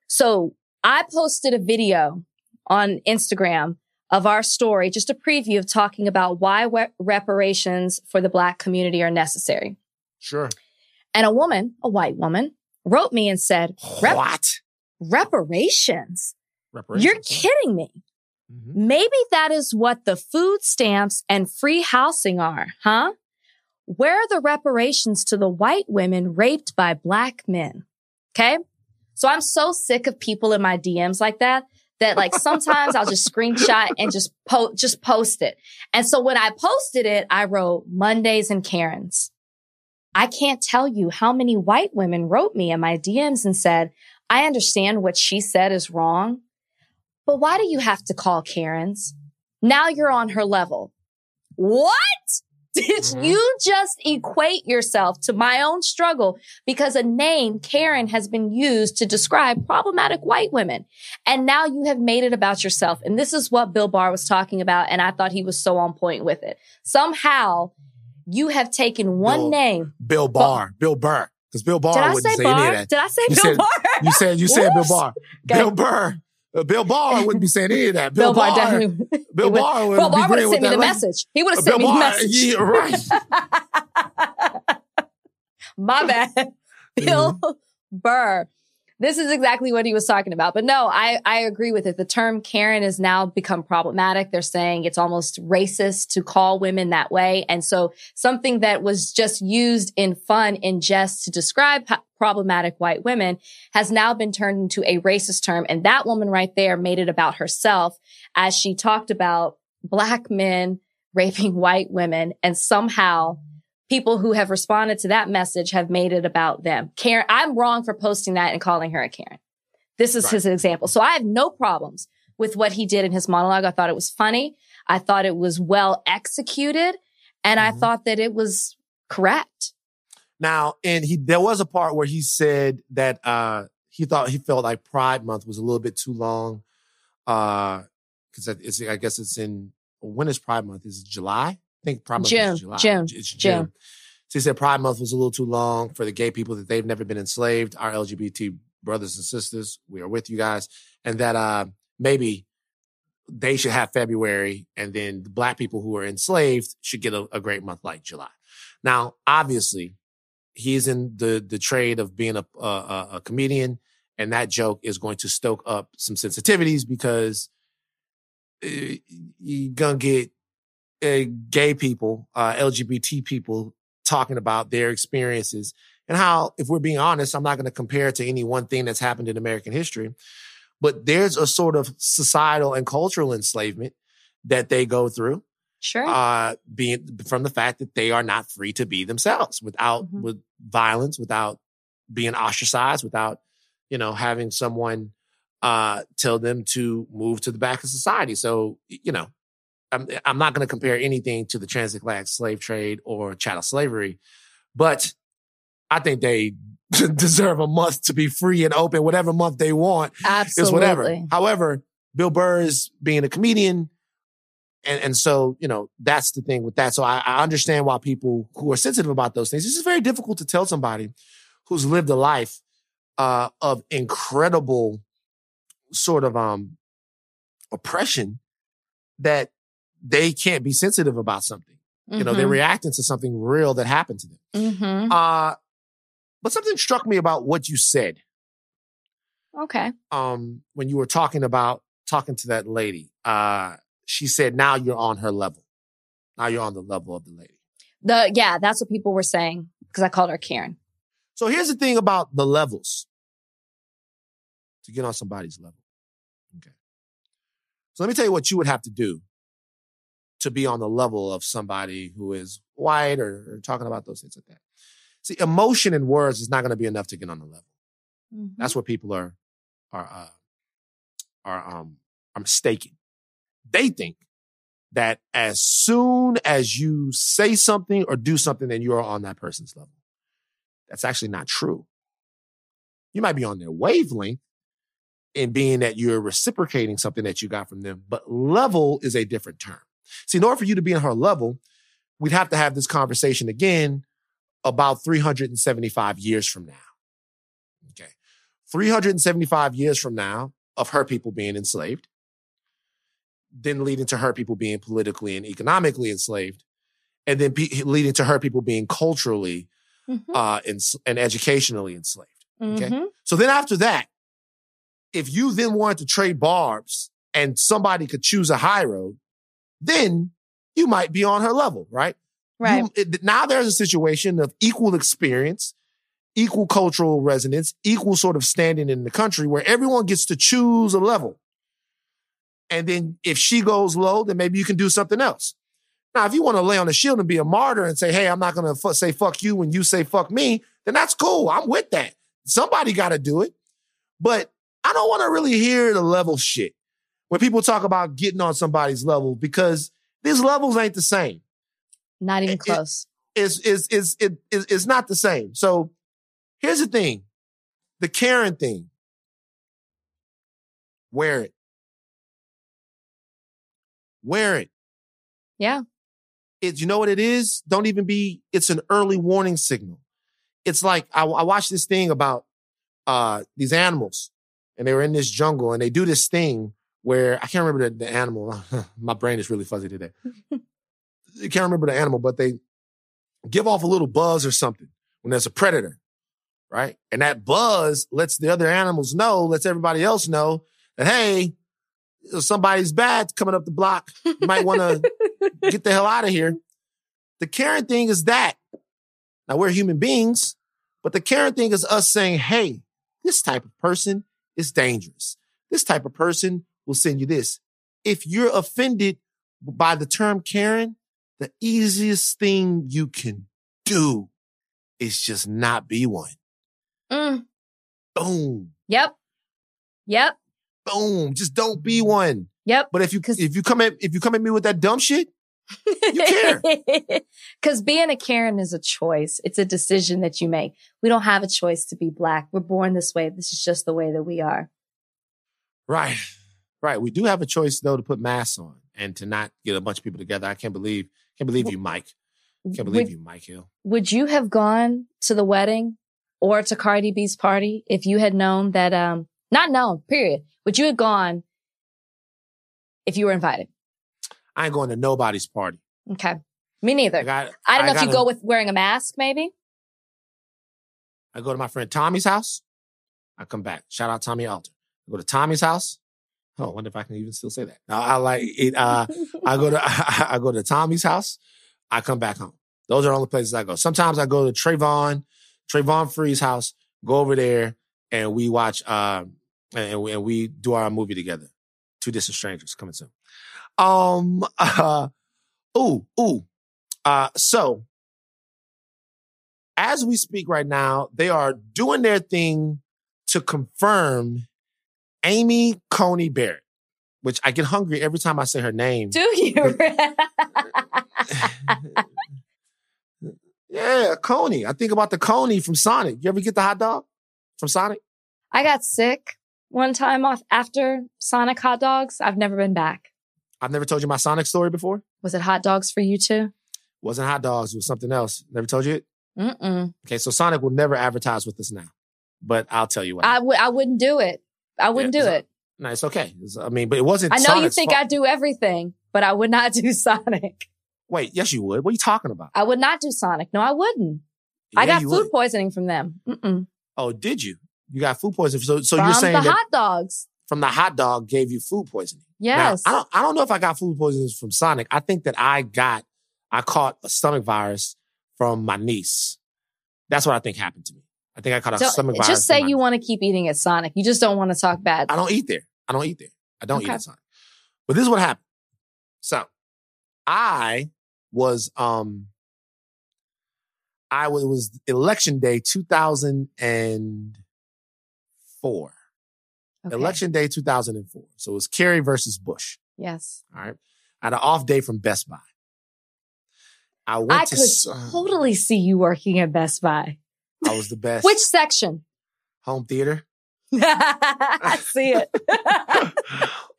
So, I posted a video on Instagram of our story, just a preview of talking about why we- reparations for the Black community are necessary. sure. And a woman, a white woman, wrote me and said, "Rep- what? reparations? Reparations. You're kidding me. Mhm. Maybe that is what the food stamps and free housing are, huh? Where are the reparations to the white women raped by black men? Okay. So I'm so sick of people in my DMs like that, that like sometimes I'll just screenshot and just post, just post it. And so when I posted it, I wrote Mondays and Karens. I can't tell you how many white women wrote me in my DMs and said, I understand what she said is wrong, but why do you have to call Karens? Now you're on her level. What? Did Mhm. you just equate yourself to my own struggle because a name, Karen, has been used to describe problematic white women? And now you have made it about yourself. And this is what Bill Barr was talking about. And I thought he was so on point with it. Somehow you have taken one Bill- name. Bill Barr, Bill Burr, because Bill Barr Did I wouldn't say say any of Barr? that. Did I say You Bill said- Barr? You said you said Bill Barr, Okay. Bill Burr, uh, Bill Barr wouldn't be saying any of that. Bill, Bill, Barr Barr, definitely. Bill would- Barr would Bill be Barr would have sent me the lady. message. He would have Bill sent me the message. yeah, right. My bad. Bill Burr. This is exactly what he was talking about. But no, I, I agree with it. The term Karen has now become problematic. They're saying it's almost racist to call women that way. And so something that was just used in fun, in jest to describe problematic white women has now been turned into a racist term. And that woman right there made it about herself as she talked about black men raping white women and somehow people who have responded to that message have made it about them. Karen, I'm wrong for posting that and calling her a Karen. This is Right. his example. So I have no problems with what he did in his monologue. I thought it was funny. I thought it was well executed and I Mhm. thought that it was correct. Now, and he there was a part where he said that uh he thought he felt like Pride Month was a little bit too long. Uh because it's I guess it's in when is Pride Month? Is it July? I think Pride Month June, July. June, It's June. June. Said Pride Month was a little too long for the gay people that they've never been enslaved. Our LGBT brothers and sisters, we are with you guys. And that uh maybe they should have February and then the black people who are enslaved should get a, a great month like July. Now, obviously, he's in the the trade of being a, a a- comedian, and that joke is going to stoke up some sensitivities because uh, you're gonna get uh, gay people, uh, LGBT people talking about their experiences and how, if we're being honest, I'm not going to compare it to any one thing that's happened in American history, but there's a sort of societal and cultural enslavement that they go through Sure. uh, being from the fact that they are not free to be themselves without Mhm. with violence, without being ostracized, without you know having someone uh, tell them to move to the back of society. So you know, I'm I'm not going to compare anything to the transatlantic slave trade or chattel slavery, but I think they deserve a month to be free and open, whatever month they want Absolutely. is whatever. However, Bill Burr is being a comedian. And, and so, you know, that's the thing with that. So I, I understand why people who are sensitive about those things, it's just very difficult to tell somebody who's lived a life uh, of incredible sort of um, oppression that they can't be sensitive about something. You know, they're reacting to something real that happened to them. hmm Uh, but something struck me about what you said. Okay. um when you were talking about talking to that lady uh she said now you're on her level. Now you're on the level of the lady. The yeah, that's what people were saying because I called her Karen. so here's the thing about the levels. To get on somebody's level. Okay. So let me tell you what you would have to do to be on the level of somebody who is white or, or talking about those things like that See, emotion and words is not going to be enough to get on the level. Mhm. That's what people are are uh, are um are mistaken. They think that as soon as you say something or do something, then you're on that person's level. That's actually not true. You might be on their wavelength in being that you're reciprocating something that you got from them, but level is a different term. See, in order for you to be on her level, we'd have to have this conversation again about 375 years from now. Okay. 375 years from now of her people being enslaved, then leading to her people being politically and economically enslaved, and then pe- leading to her people being culturally Mhm. uh, ens- and educationally enslaved. okay. Mhm. So then after that, if you then wanted to trade barbs and somebody could choose a high road, then you might be on her level, right? Right. You- it- now there's a situation of equal experience, equal cultural resonance, equal sort of standing in the country where everyone gets to choose a level. And then if she goes low, then maybe you can do something else. Now, if you want to lay on the shield and be a martyr and say, hey, I'm not going to fu- say fuck you when you say fuck me, then that's cool. I'm with that. Somebody got to do it. But I don't want to really hear the level shit when people talk about getting on somebody's level because these levels ain't the same Not even it- close. is is is it is it's not the same. So here's the thing. The Karen thing. Wear it. Wear it. yeah. It you know what it is? Don't even be it's an early warning signal. It's like I, I watched this thing about uh these animals and they were in this jungle and they do this thing where I can't remember the, the animal. My brain is really fuzzy today. I can't remember the animal, but they give off a little buzz or something when there's a predator, right? And that buzz lets the other animals know, lets everybody else know that, hey, somebody's bad coming up the block. You might want to get the hell out of here. The caring thing is that. Now we're human beings, but the caring thing is us saying, hey, this type of person is dangerous. This type of person will send you this. If you're offended by the term Karen, the easiest thing you can do is just not be one. Mm. Boom, Yep. Yep. boom. Just don't be one. Yep. But if you if you come at if you come at me with that dumb shit, You care. Because being a Karen is a choice. It's a decision that you make. We don't have a choice to be black. We're born this way. This is just the way that we are. right, right. We do have a choice though to put masks on and to not get a bunch of people together. I can't believe can't believe you, Mike. Can't believe would, you, Mike Hill. would you have gone to the wedding or to Cardi B's party if you had known that, um, not known, period. Would you have gone if you were invited? I ain't going to nobody's party. Okay. Me neither. I got. I don't know if you go with wearing a mask, maybe. I go to my friend Tommy's house. I come back. Shout out Tommy Alter. I go to Tommy's house. Oh, I wonder if I can even still say that. No, I like it. Uh, I go to I go to Tommy's house. I come back home. Those are the only places I go. Sometimes I go to Travon, Travon Free's house. Go over there and we watch. Um, and we, and we do our movie together. Two distant strangers coming soon. Um. Uh, ooh. Ooh. Uh. So as we speak right now, they are doing their thing to confirm Amy Coney Barrett, which I get hungry every time I say her name. Do you? yeah, Coney. I think about the Coney from Sonic. You ever get the hot dog from Sonic? I got sick one time off after Sonic hot dogs. I've never been back. I've never told you my Sonic story before. Was it hot dogs for you too? wasn't hot dogs, it was something else. Never told you it? Mm-mm. Okay, so Sonic will never advertise with us now. But I'll tell you what. I would. I wouldn't do it. I wouldn't Yeah, do it. no, it's okay. It's- I mean, but it wasn't I know Sonic's you think fault. I do everything, but I would not do Sonic. Wait, yes, you would. What are you talking about? I would not do Sonic. No, I wouldn't. I got food would. poisoning from them. Mm-mm. Oh, did you? You got food poisoning. So, so from you're saying the hot dogs. from the hot dog gave you food poisoning? Yes. Now, I don't. I don't know if I got food poisoning from Sonic. I think that I got. I caught a stomach virus from my niece. That's what I think happened to me. I think I caught a So, stomach virus. just say you want to keep eating at Sonic. You just don't want to talk bad. I don't eat there. I don't eat there. I don't eat at Sonic. But this is what happened. So I was um I was, it was election day 2004. Okay. Election day 2004. So it was Kerry versus Bush. Yes. All right. I had an off day from Best Buy. I went I to, could s- totally see you working at Best Buy. I was the best. Which section? home theater? I see it.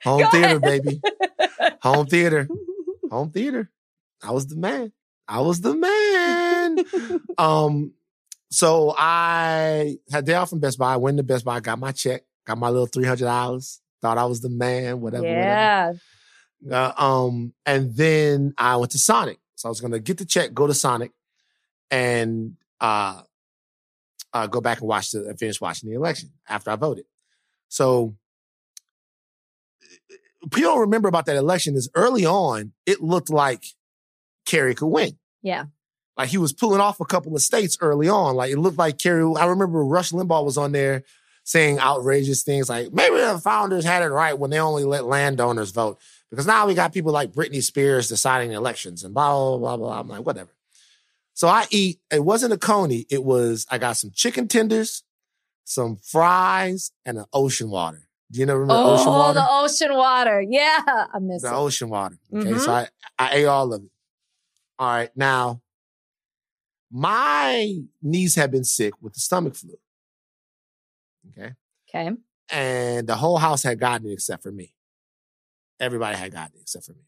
home Go theater, ahead. baby. Home theater. Home theater. I was the man. I was the man. um, so I had day off from Best Buy. I went to Best Buy, got my check, got my little three hundred dollars. Thought I was the man. Whatever. whatever. yeah. Uh, um, and then I went to Sonic. So I was gonna get the check, go to Sonic, and uh, uh go back and watch the and finish watching the election after I voted. So people don't remember about that election is early on, it looked like Kerry could win. Yeah. Like he was pulling off a couple of states early on. Like it looked like Kerry. I remember Rush Limbaugh was on there saying outrageous things like maybe the founders had it right when they only let landowners vote because now we got people like Britney Spears deciding elections and blah blah blah blah. I'm like whatever. So I eat. It wasn't a coney. It was I got some chicken tenders, some fries, and an ocean water. Do you know remember Oh, ocean water? Oh, the ocean water. Yeah. I miss the it. The ocean water. Okay, Mhm. so I, I ate all of it. All right, now my niece had been sick with the stomach flu. Okay, Okay. and the whole house had gotten it except for me. Everybody had gotten it except for me.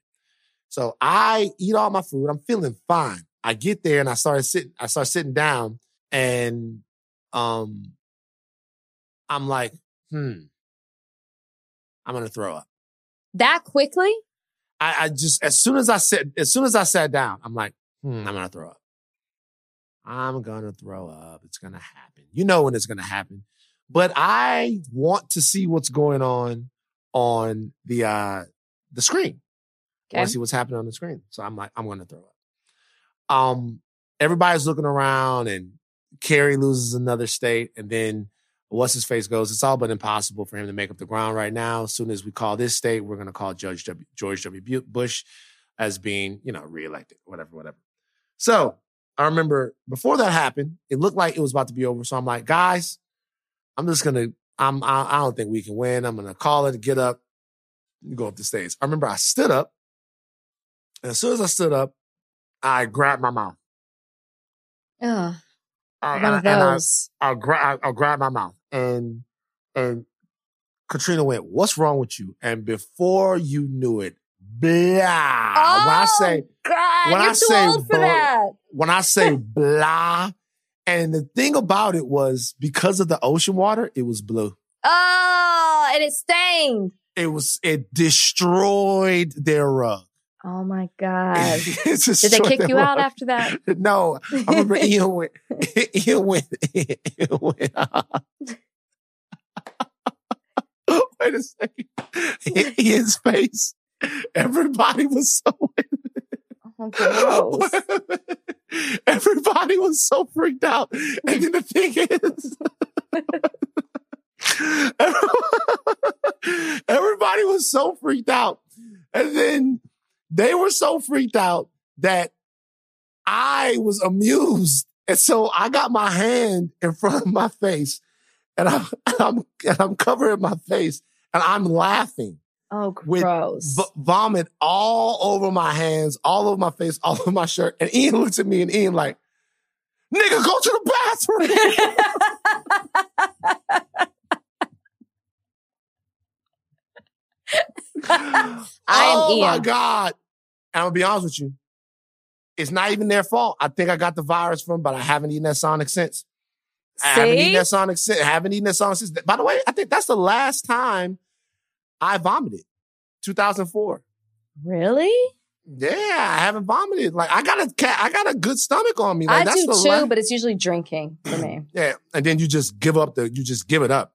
So I eat all my food. I'm feeling fine. I get there and I started sitting. I start sitting down, and um, I'm like, hmm, I'm gonna throw up. That quickly? I, I just as soon as I sat as soon as I sat down, I'm like, hmm, I'm gonna throw up. I'm gonna throw up. It's gonna happen. You know when it's gonna happen. But I want to see what's going on on the uh the screen. I want to see what's happening on the screen. So I'm like, I'm gonna throw up. Um, everybody's looking around and Kerry loses another state, and then what's his face goes, it's all but impossible for him to make up the ground right now. As soon as we call this state, we're going to call Judge W, George W. Bush as being, you know, reelected, whatever, whatever. So I remember before that happened, it looked like it was about to be over. So I'm like, guys, I'm just going to, I'm, I, I don't think we can win. I'm going to call it, get up, go up the stage. I remember I stood up. And as soon as I stood up, I grabbed my mouth. Ugh, I- one of and I- those. I'll grab I'll grab my mouth and and Katrina went, "What's wrong with you?" And before you knew it, blah. when I oh, say Oh, God, when I say blah- that. when I say blah, and the thing about it was because of the ocean water, it was blue. Oh, and it stained. It was it destroyed their rug. Oh my God. Did they kick you out after that? No, I remember Ian went. Ian went. Ian went. Wait a second. Ian's face. Everybody was so. Oh. Everybody was so freaked out. And then the thing is, everybody was so freaked out. And then they were so freaked out that I was amused. And so I got my hand in front of my face and I'm, I'm, and I'm covering my face and I'm laughing Oh, with gross. v- vomit all over my hands, all over my face, all over my shirt. And Ian looks at me and Ian like, nigga, go to the bathroom. I am oh my God. And I'm gonna be honest with you. It's not even their fault. I think I got the virus from, but I haven't eaten that Sonic since. I haven't eaten See? that Sonic since. I haven't eaten that Sonic since. By the way, I think that's the last time I vomited. 2004. Really? Yeah, I haven't vomited. Like I got a cat, I got a good stomach on me. Like I that's do the too, la- but it's usually drinking for me. yeah, and then you just give up the, you just give it up.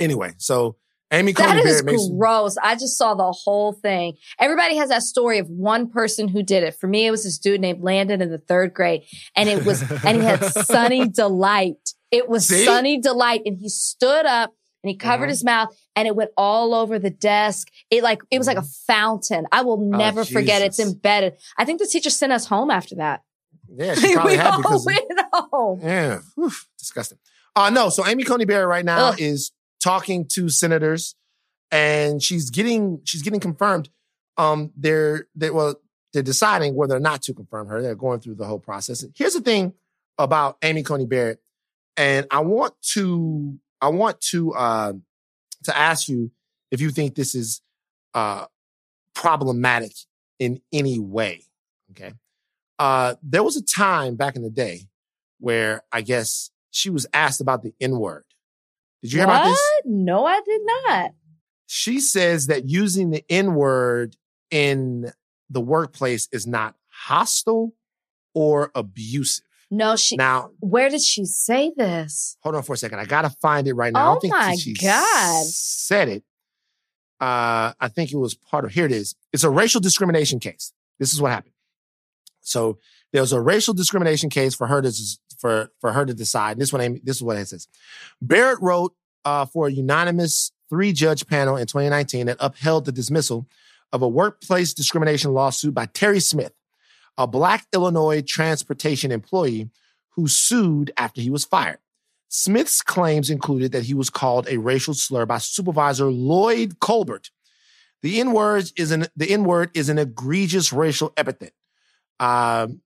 Anyway, so Amy That Coney is Barrett makes gross. I just saw the whole thing. Everybody has that story of one person who did it. For me, it was this dude named Landon in the third grade. And it was, and he had Sunny Delight. It was See? Sunny Delight. And he stood up and he covered Mhm. his mouth and it went all over the desk. It like, it was like a fountain. I will never forget. It's Mm-hmm. Oh, embedded. I think the teacher sent us home after that. Yeah, she probably we had all because went home. yeah, Whew, disgusting. Uh no, so Amy Coney Barrett right now Ugh. is talking to senators, and she's getting she's getting confirmed. Um, they're they well they're deciding whether or not to confirm her. They're going through the whole process. Here's the thing about Amy Coney Barrett, and I want to I want to uh to ask you if you think this is uh problematic in any way. Okay. Uh, there was a time back in the day where I guess she was asked about the N word. Did you hear what? about this? No, I did not. She says that using the N word in the workplace is not hostile or abusive. No, she. Now, where did she say this? hold on for a second. I gotta find it right now. I Oh don't think my she God. said it. Uh, I think it was part of here. It is. It's a racial discrimination case. This is what happened. So there was a racial discrimination case for her to for for her to decide. This one, this is what it says. Barrett wrote uh, for a unanimous three judge panel in 2019 that upheld the dismissal of a workplace discrimination lawsuit by Terry Smith, a black Illinois transportation employee who sued after he was fired. Smith's claims included that he was called a racial slur by supervisor Lloyd Colbert. The N word is an the N word is an egregious racial epithet. Um,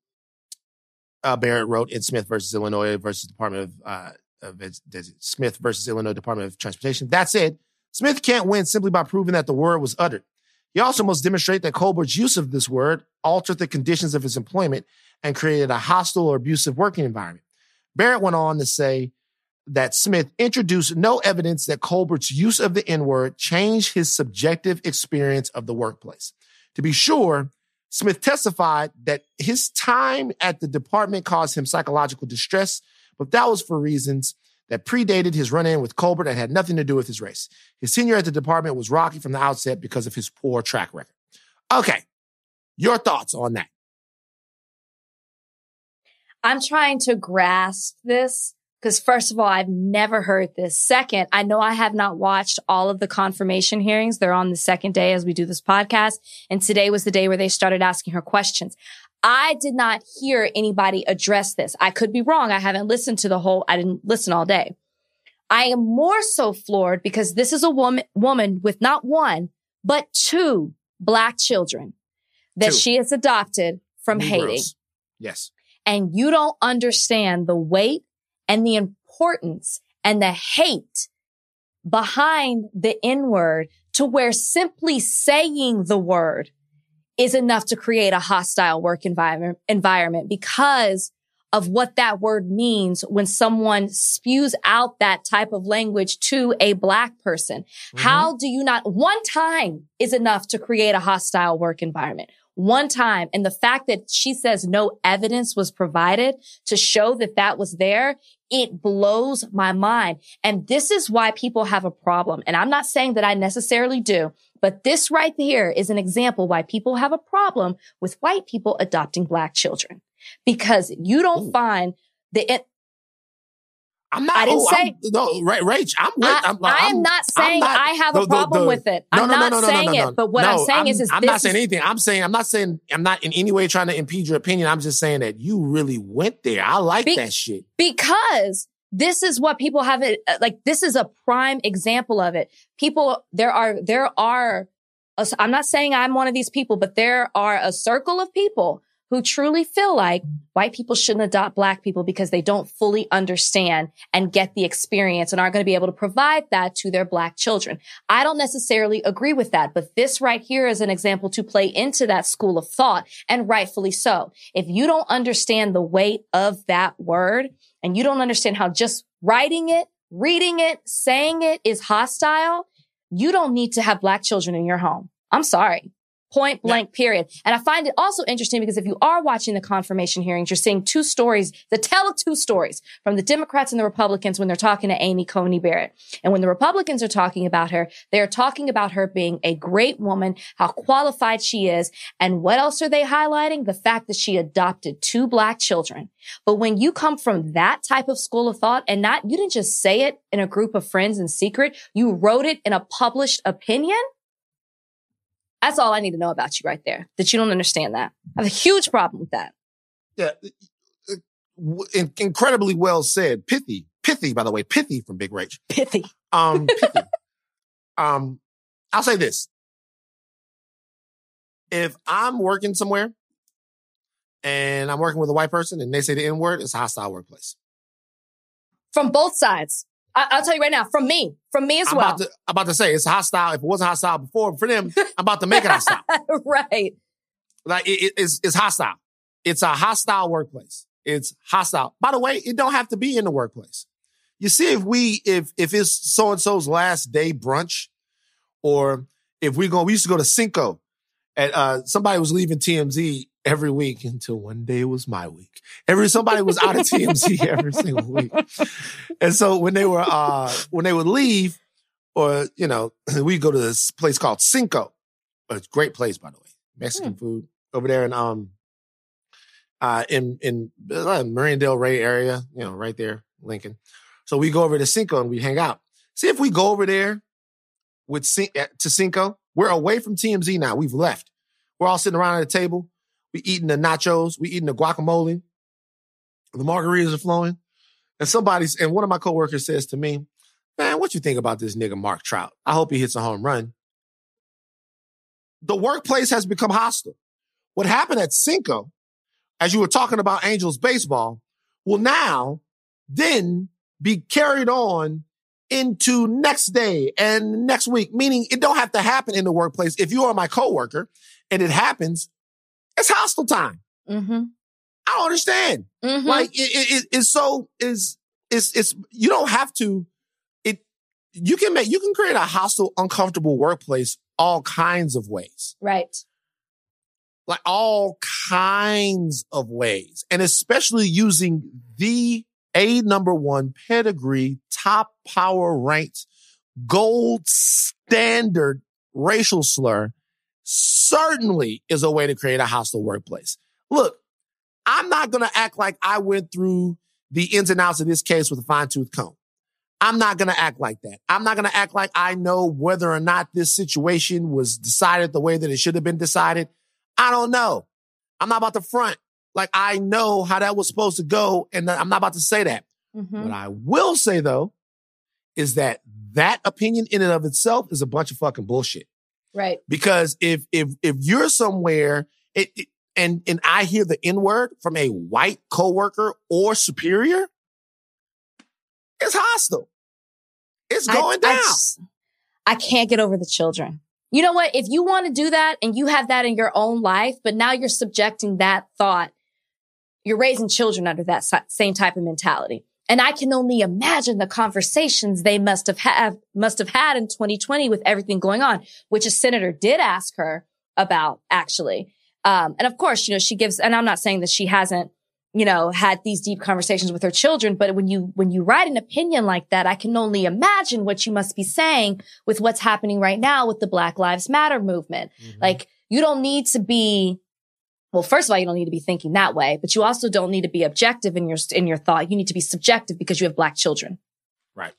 uh, Barrett wrote in Smith versus Illinois versus Department of, uh, of Smith versus Illinois Department of Transportation. That said, Smith can't win simply by proving that the word was uttered. He also must demonstrate that Colbert's use of this word altered the conditions of his employment and created a hostile or abusive working environment. Barrett went on to say that Smith introduced no evidence that Colbert's use of the N word changed his subjective experience of the workplace. To be sure, Smith testified that his time at the department caused him psychological distress, but that was for reasons that predated his run in with Colbert and had nothing to do with his race. His tenure at the department was rocky from the outset because of his poor track record. Okay. Your thoughts on that? I'm trying to grasp this because first of all, I've never heard this. Second, I know I have not watched all of the confirmation hearings. They're on the second day as we do this podcast. And today was the day where they started asking her questions. I did not hear anybody address this. I could be wrong. I haven't listened to the whole, I didn't listen all day. I am more so floored because this is a woman, woman with not one, but two black children that Two. she has adopted from Haiti Yes. and you don't understand the weight and the importance and the hate behind the N word to where simply saying the word is enough to create a hostile work environment, environment because of what that word means when someone spews out that type of language to a black person. Mm-hmm. How do you not, one time is enough to create a hostile work environment. One time. And the fact that she says no evidence was provided to show that that was there, it blows my mind. And this is why people have a problem. And I'm not saying that I necessarily do, but this right here is an example why people have a problem with white people adopting black children because you don't Ooh. find the, I'm not. I didn't oh, say- I'm, no, right, Rach. I'm. with- I, I'm, I am I'm- not I'm saying not- I have a the- problem the- with it. No, I'm no, not no, no, no, saying no, no. it. But what I'm No, saying is, is I'm not saying is- anything. I'm saying I'm not saying I'm not in any way trying to impede your opinion. I'm just saying that you really went there. I like Be- that shit. because this is what people have it uh, like this is a prime example of it people there are there are i'm not saying i'm one of these people but there are a circle of people who truly feel like white people shouldn't adopt black people because they don't fully understand and get the experience and aren't going to be able to provide that to their black children. I don't necessarily agree with that, but this right here is an example to play into that school of thought and rightfully so. If you don't understand the weight of that word and you don't understand how just writing it, reading it, saying it is hostile, you don't need to have black children in your home. I'm sorry. Point blank, period. And I find it also interesting because if you are watching the confirmation hearings, you're seeing two stories, the tell of two stories from the Democrats and the Republicans when they're talking to Amy Coney Barrett. And when the Republicans are talking about her, they're talking about her being a great woman, how qualified she is. And what else are they highlighting? The fact that she adopted two black children. But when you come from that type of school of thought and not, you didn't just say it in a group of friends in secret, you wrote it in a published opinion. That's all I need to know about you right there, that you don't understand that. I have a huge problem with that. Yeah. in- incredibly well said. Pithy, pithy, by the way, pithy from Big Rage. Pithy. Um, pithy. um, I'll say this. If I'm working somewhere and I'm working with a white person and they say the N word, it's a hostile workplace. From both sides. I- I'll tell you right now, from me, from me as I'm well. about to, I'm about to say it's hostile. If it wasn't hostile before, for them, I'm about to make it hostile. right. Like it, it- it's, it's hostile. It's a hostile workplace. It's hostile. By the way, it don't have to be in the workplace. You see, if we, if, if it's so and so's last day brunch, or if we go, we used to go to Cinco and, uh, somebody was leaving TMZ every week until one day it was my week. Every, somebody was out of TMZ every single week. And so when they were, uh, when they would leave or, you know, we go to this place called Cinco. It's a great place, by the way. Mexican food over there in, um, uh, in, in uh, Marina del Rey area, you know, right there, Lincoln. So we go over to Cinco and we hang out. See if we go over there with Cin- uh, to Cinco. We're away from TMZ now. We've left. We're all sitting around at a table. We eating the nachos. We eating the guacamole. The margaritas are flowing. And somebody's, and one of my coworkers says to me, man, what you think about this nigga Mike Trout? I hope he hits a home run. The workplace has become hostile. What happened at Cinco, as you were talking about Angels baseball, will now then be carried on into next day and next week, meaning it don't have to happen in the workplace. If you are my coworker and it happens, it's hostile time. Mm-hmm. I don't understand. Mm-hmm. Like it, it, it- it's so is it's it's you don't have to it you can make you can create a hostile, uncomfortable workplace all kinds of ways. right. Like all kinds of ways. And especially using the A number one pedigree, top power ranked, gold standard racial slur certainly is a way to create a hostile workplace. Look, I'm not going to act like I went through the ins and outs of this case with a fine tooth comb. I'm not going to act like that. I'm not going to act like I know whether or not this situation was decided the way that it should have been decided. I don't know. I'm not about to front like I know how that was supposed to go. And I'm not about to say that. Mm-hmm. What I will say though is that that opinion in and of itself is a bunch of fucking bullshit. Right. Because if if if you're somewhere it, it- and and I hear the N word from a white coworker or superior, it's hostile. It's going I down. just- I can't get over the children. You know what? If you want to do that and you have that in your own life, but now you're subjecting that thought, you're raising children under that same type of mentality. And I can only imagine the conversations they must have have must have had in 2020 with everything going on, which a senator did ask her about actually. Um, and of course, you know, she gives, and I'm not saying that she hasn't, you know, had these deep conversations with her children, but when you, when you write an opinion like that, I can only imagine what you must be saying with what's happening right now with the Black Lives Matter movement. Mm-hmm. Like, you don't need to be, well, first of all, you don't need to be thinking that way, but you also don't need to be objective in your, in your thought. You need to be subjective because you have black children. Right.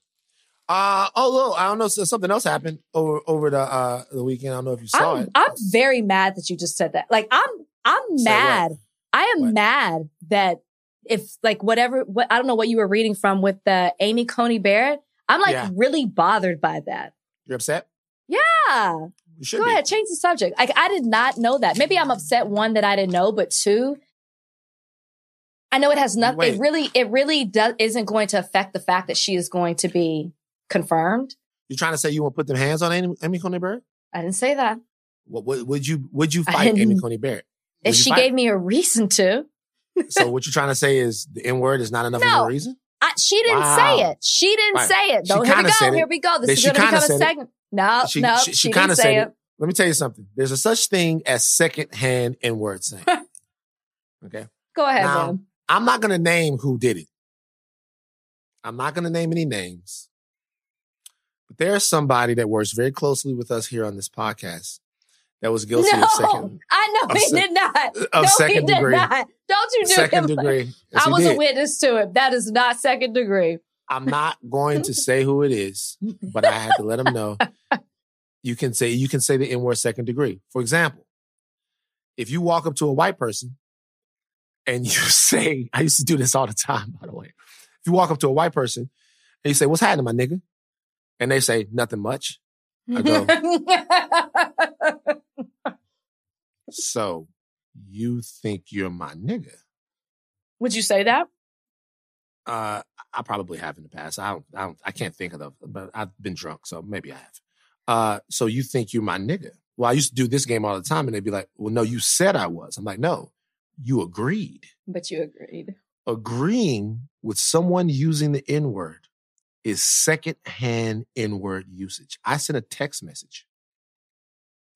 Uh oh, look, I don't know. Something else happened over over the uh the weekend. I don't know if you saw I'm, it. I'm very mad that you just said that. Like, I'm, I'm mad. I am What? mad that if like whatever, what, I don't know what you were reading from with the Amy Coney Barrett. I'm like Yeah. really bothered by that. You're upset? Yeah. Go be. ahead, change the subject. Like I did not know that. Maybe I'm upset one that I didn't know, but two, I know it has nothing. Wait. It really, it really does isn't going to affect the fact that she is going to be confirmed. You're trying to say you want to put them hands on Amy, Amy Coney Barrett? I didn't say that. What would would you would you fight Amy Coney Barrett? If Would you she gave me a reason to, so what you're trying to say is the N word is not enough of a reason? I, she didn't Wow. say it. She didn't Right. say it. No, here we go. Here we go. This Then is going to become a segment. No, She- no, she- she, she kinda said it. it. Let me tell you something. There's a such thing as secondhand N word saying. okay. Go ahead, Now, man. I'm not going to name who did it. I'm not going to name any names. But there's somebody that works very closely with us here on this podcast that was guilty No, of second I know of he sec- did not. Uh, of no, he second did degree. not. Don't you do second him degree. Yes, I was did. a witness to it. That is not second degree. I'm not going to say who it is, but I had to let him know. You can say you can say the N word second degree. For example, if you walk up to a white person and you say, I used to do this all the time, by the way. If you walk up to a white person and you say, what's happening, my nigga? And they say, nothing much. I go, so you think you're my nigga? Would you say that? Uh, I probably have in the past. I don't, I don't, I can't think of them, but I've been drunk, so maybe I have. Uh, so you think you're my nigga? Well, I used to do this game all the time and they'd be like, well, no, you said I was. I'm like, no, you agreed. But you agreed. Agreeing with someone using the N word is secondhand N word usage. I sent a text message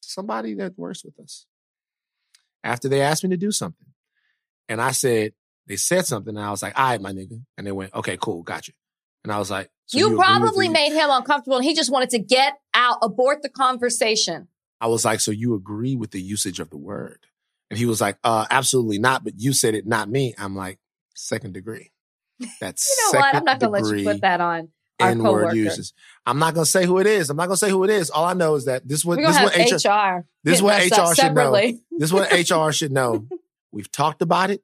to somebody that works with us after they asked me to do something. And I said, they said something and I was like, all right, my nigga. And they went, okay, cool, gotcha. And I was like, so you, with probably made him uncomfortable and he just wanted to get out, abort the conversation. I was like, so you agree with the usage of the word? And he was like, uh, absolutely not, but you said it, not me. I'm like, second degree. That's You know what? I'm not going to let you put that on our N word coworker. uses. I'm not gonna say who it is. I'm not gonna say who it is. All I know is that this what this what HR, HR. this is what hitting us up HR should know. this is what HR should know. We've talked about it.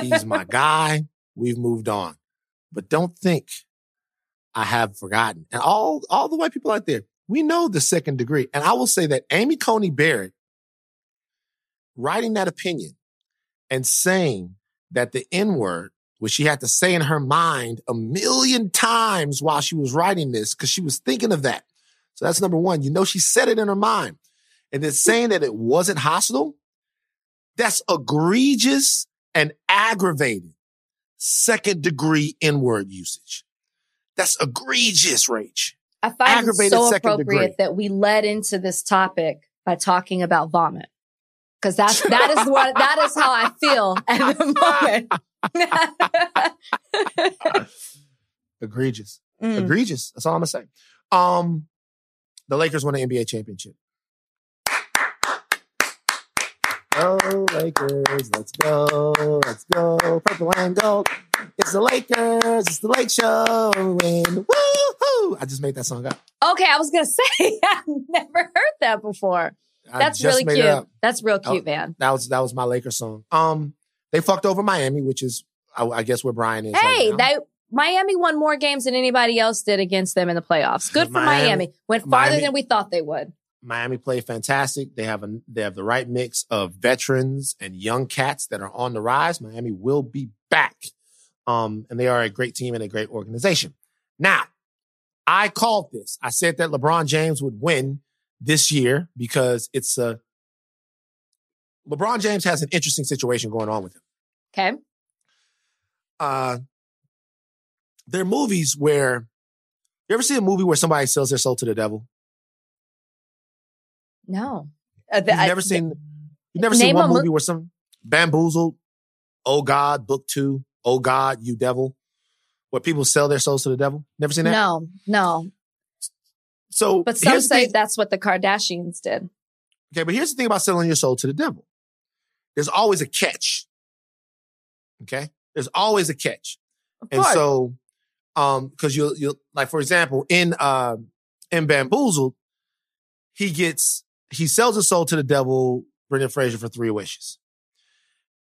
He's my guy. We've moved on. But don't think I have forgotten. And all all the white people out there, we know the second degree. And I will say that Amy Coney Barrett writing that opinion and saying that the N word, which she had to say in her mind a million times while she was writing this, because she was thinking of that. So that's number one. You know, she said it in her mind. And then saying that it wasn't hostile, that's egregious and aggravated second degree N word usage. That's egregious, Rach. I find it Aggravated so appropriate degree. that we led into this topic by talking about vomit. Cause that's, that is what, that is how I feel at the moment. Egregious. Mm. Egregious. That's all I'm gonna say. Um, the Lakers won the NBA championship. Go Lakers, let's go, let's go, purple and gold. It's the Lakers, it's the Lake Show, and woohoo! I just made that song up. Okay. I was going to say, I've never heard that before. That's really cute. That's real Oh. cute, man. That was that was my Lakers song. Um, they fucked over Miami, which is I, I guess where Brian is. Hey, right they, Miami won more games than anybody else did against them in the playoffs. Good for Miami- Miami. Went farther Miami- than we thought they would. Miami played fantastic. They have a they have the right mix of veterans and young cats that are on the rise. Miami will be back. Um, and they are a great team and a great organization. Now, I called this. I said that LeBron James would win this year because it's a LeBron James has an interesting situation going on with him. Okay. Uh, there are movies where you ever see a movie where somebody sells their soul to the devil? No. Uh, You've the- I- never seen you've never seen a one mo- movie where some bamboozled, oh God, book two, oh God, you devil, where people sell their souls to the devil. Never seen that? No, no. So But some here's say thing- that's what the Kardashians did. okay, but here's the thing about selling your soul to the devil. There's always a catch. Okay? There's always a catch. Of And so, um, because you'll you'll like for example in uh in Bamboozled, he gets he sells his soul to the devil, Brendan Fraser for three wishes,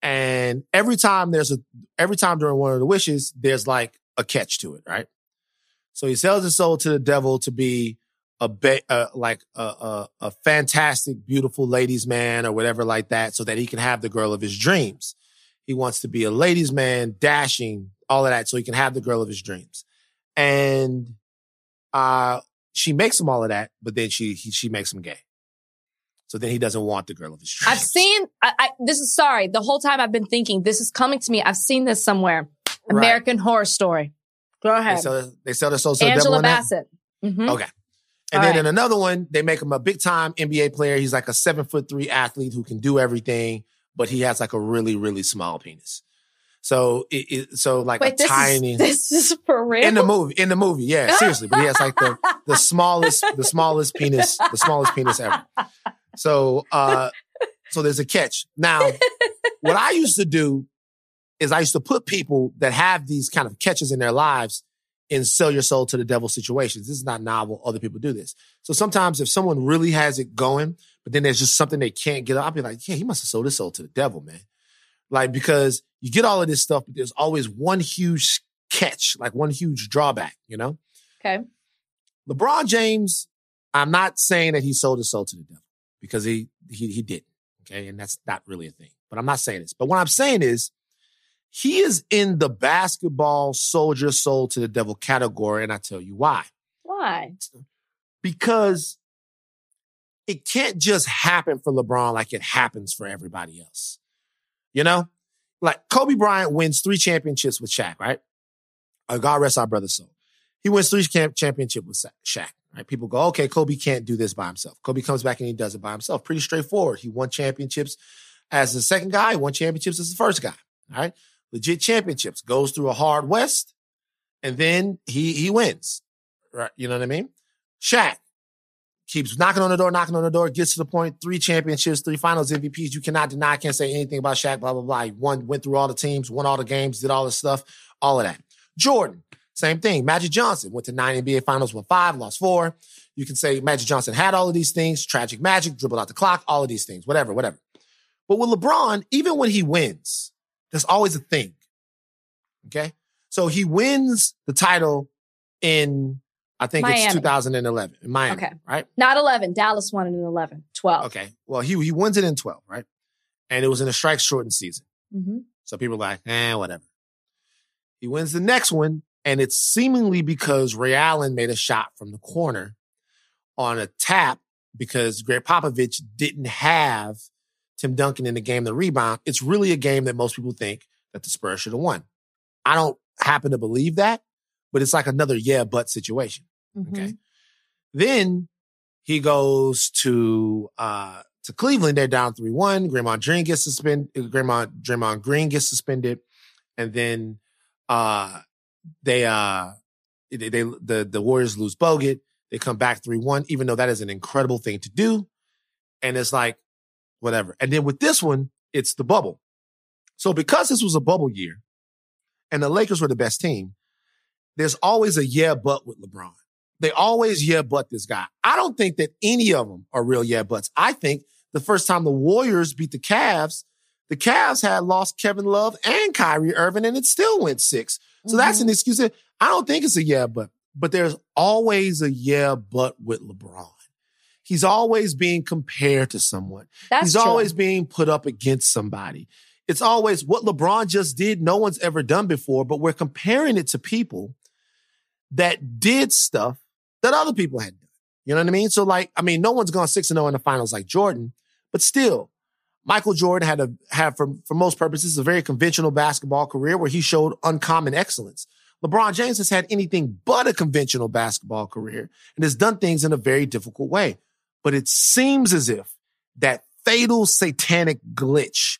and every time there's a every time during one of the wishes, there's like a catch to it, right? So he sells his soul to the devil to be a ba- uh, like a, a a fantastic, beautiful ladies' man or whatever like that, so that he can have the girl of his dreams. He wants to be a ladies' man, dashing, all of that, so he can have the girl of his dreams. And uh, she makes him all of that, but then she he, she makes him gay. So then he doesn't want the girl of his dreams. I've seen, I, I, this is sorry. The whole time I've been thinking, this is coming to me. I've seen this somewhere. Right. American Horror Story. Go They ahead. sell, they sell their souls to the devil Angela that? Bassett. Mhm. Okay. And All then right. in another one, they make him a big time NBA player. He's like a seven foot three athlete who can do everything, but he has like a really, really small penis. So it, it so like Wait, a this tiny is, this is for real? in the movie. In the movie, yeah, seriously. But he has like the the smallest, the smallest penis, the smallest penis ever. So uh so there's a catch. Now, what I used to do is I used to put people that have these kind of catches in their lives in sell your soul to the devil situations. This is not novel. Other people do this. So sometimes if someone really has it going, but then there's just something they can't get, up, I'll be like, yeah, he must have sold his soul to the devil, man. Like, because you get all of this stuff, but there's always one huge catch, like one huge drawback, you know? Okay. LeBron James, I'm not saying that he sold his soul to the devil because he he he didn't. Okay. And that's not really a thing. But I'm not saying this. But what I'm saying is he is in the basketball soldier soul to the devil category, and I tell you why. Why? Because it can't just happen for LeBron like it happens for everybody else. You know? Like Kobe Bryant wins three championships with Shaq, right? Uh, God rest our brother's soul. He wins three champ- championships with Shaq, right? People go, okay, Kobe can't do this by himself. Kobe comes back and he does it by himself. Pretty straightforward. He won championships as the second guy, won championships as the first guy, all right? Legit championships, goes through a hard West, and then he he wins, right? You know what I mean? Shaq keeps knocking on the door, knocking on the door, gets to the point, three championships, three finals MVPs. You cannot deny, can't say anything about Shaq, blah, blah, blah. He won, went through all the teams, won all the games, did all this stuff, all of that. Jordan, same thing. Magic Johnson went to nine NBA finals, won five, lost four. You can say Magic Johnson had all of these things, tragic magic, dribbled out the clock, all of these things, whatever, whatever. But with LeBron, even when he wins, there's always a thing. Okay. So he wins the title in I think Miami. it's 2011 in Miami, Okay. right? Not 11. Dallas won it in 11. 12. Okay. Well, he he wins it in 12, right? And it was in a strike shortened season. Mm-hmm. So people are like, eh, whatever. He wins the next one, and it's seemingly because Ray Allen made a shot from the corner on a tap because Gregg Popovich didn't have Tim Duncan in the game to rebound. It's really a game that most people think that the Spurs should have won. I don't happen to believe that, but it's like another yeah, but situation. Mm-hmm. Okay. Then he goes to uh to Cleveland. They're down three one. Draymond Green gets suspended. Draymond Draymond Green gets suspended, and then uh they uh they, they the the Warriors lose Bogut. They come back three one, even though that is an incredible thing to do. And it's like whatever. And then with this one, it's the bubble. So because this was a bubble year, and the Lakers were the best team, there's always a yeah but with LeBron. They always yeah but this guy. I don't think that any of them are real yeah buts. I think the first time the Warriors beat the Cavs, the Cavs had lost Kevin Love and Kyrie Irving, and it still went six. So that's Mm-hmm. an excuse. I don't think it's a yeah but, but there's always a yeah but with LeBron. He's always being compared to someone. That's He's true. always being put up against somebody. It's always what LeBron just did, no one's ever done before, but we're comparing it to people that did stuff that other people had done. You know what I mean? So, like, I mean, no one's gone 6 and 0 in the finals like Jordan, but still, Michael Jordan had a had for, for most purposes a very conventional basketball career where he showed uncommon excellence. LeBron James has had anything but a conventional basketball career and has done things in a very difficult way. But it seems as if that fatal satanic glitch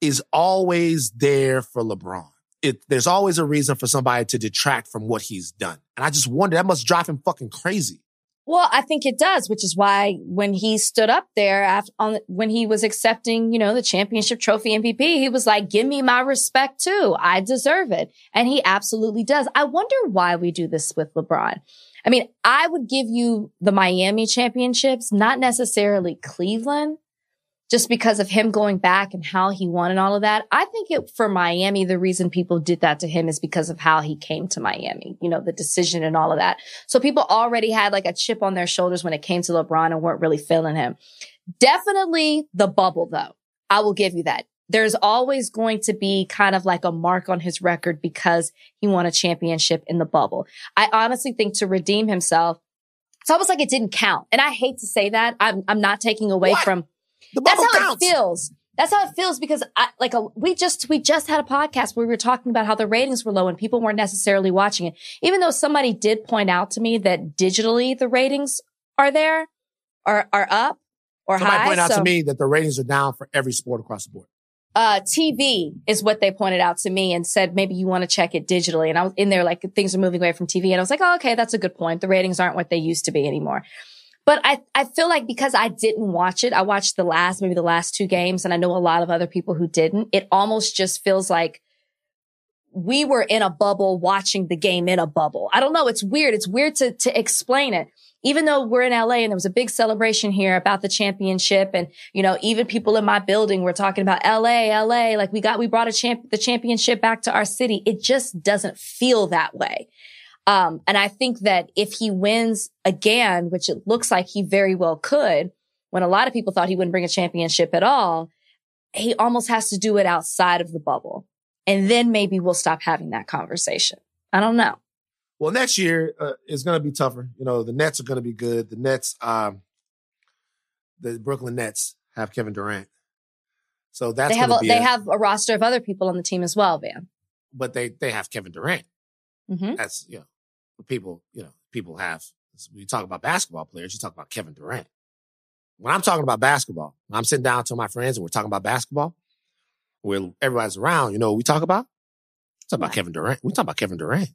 is always there for LeBron. It, there's always a reason for somebody to detract from what he's done. And I just wonder, that must drive him fucking crazy. Well, I think it does, which is why when he stood up there after on when he was accepting, you know, the championship trophy MVP, he was like, "Give me my respect too. I deserve it." And he absolutely does. I wonder why we do this with LeBron. I mean, I would give you the Miami championships, not necessarily Cleveland, just because of him going back and how he won and all of that. I think it for Miami, the reason people did that to him is because of how he came to Miami, you know, the decision and all of that. So people already had like a chip on their shoulders when it came to LeBron and weren't really feeling him. Definitely the bubble though. I will give you that. There's always going to be kind of like a mark on his record because he won a championship in the bubble. I honestly think to redeem himself, it's almost like it didn't count. And I hate to say that. I'm, I'm not taking away What? from The that's how counts. it feels. That's how it feels because I like a, we just we just had a podcast where we were talking about how the ratings were low and people weren't necessarily watching it. Even though somebody did point out to me that digitally the ratings are there, are are up or Somebody high. pointed out to me that the ratings are down for every sport across the board. uh, TV is what they pointed out to me and said maybe you want to check it digitally. And I was in there like things are moving away from TV, and I was like, oh, okay, that's a good point. The ratings aren't what they used to be anymore. But I, I feel like because I didn't watch it, I watched the last, maybe the last two games, and I know a lot of other people who didn't. It almost just feels like we were in a bubble watching the game in a bubble. I don't know. It's weird. It's weird to, to explain it. even though we're in LA and there was a big celebration here about the championship and, you know, even people in my building were talking about LA, LA, like we got, we brought a champ, the championship back to our city. It just doesn't feel that way. Um, and I think that if he wins again, which it looks like he very well could, when a lot of people thought he wouldn't bring a championship at all, he almost has to do it outside of the bubble. And then maybe we'll stop having that conversation. I don't know. Well, next year uh, is going to be tougher. You know, the Nets are going to be good. The Nets, um, the Brooklyn Nets have Kevin Durant, so that's they have a, they a- have a roster of other people on the team as well, Van. but they they have Kevin Durant. hmm That's you know, people you know people have. When you talk about basketball players, you talk about Kevin Durant. When I'm talking about basketball, when I'm sitting down to my friends and we're talking about basketball, where everybody's around, you know, what we talk about. We talk about? Kevin Durant. We talk about Kevin Durant.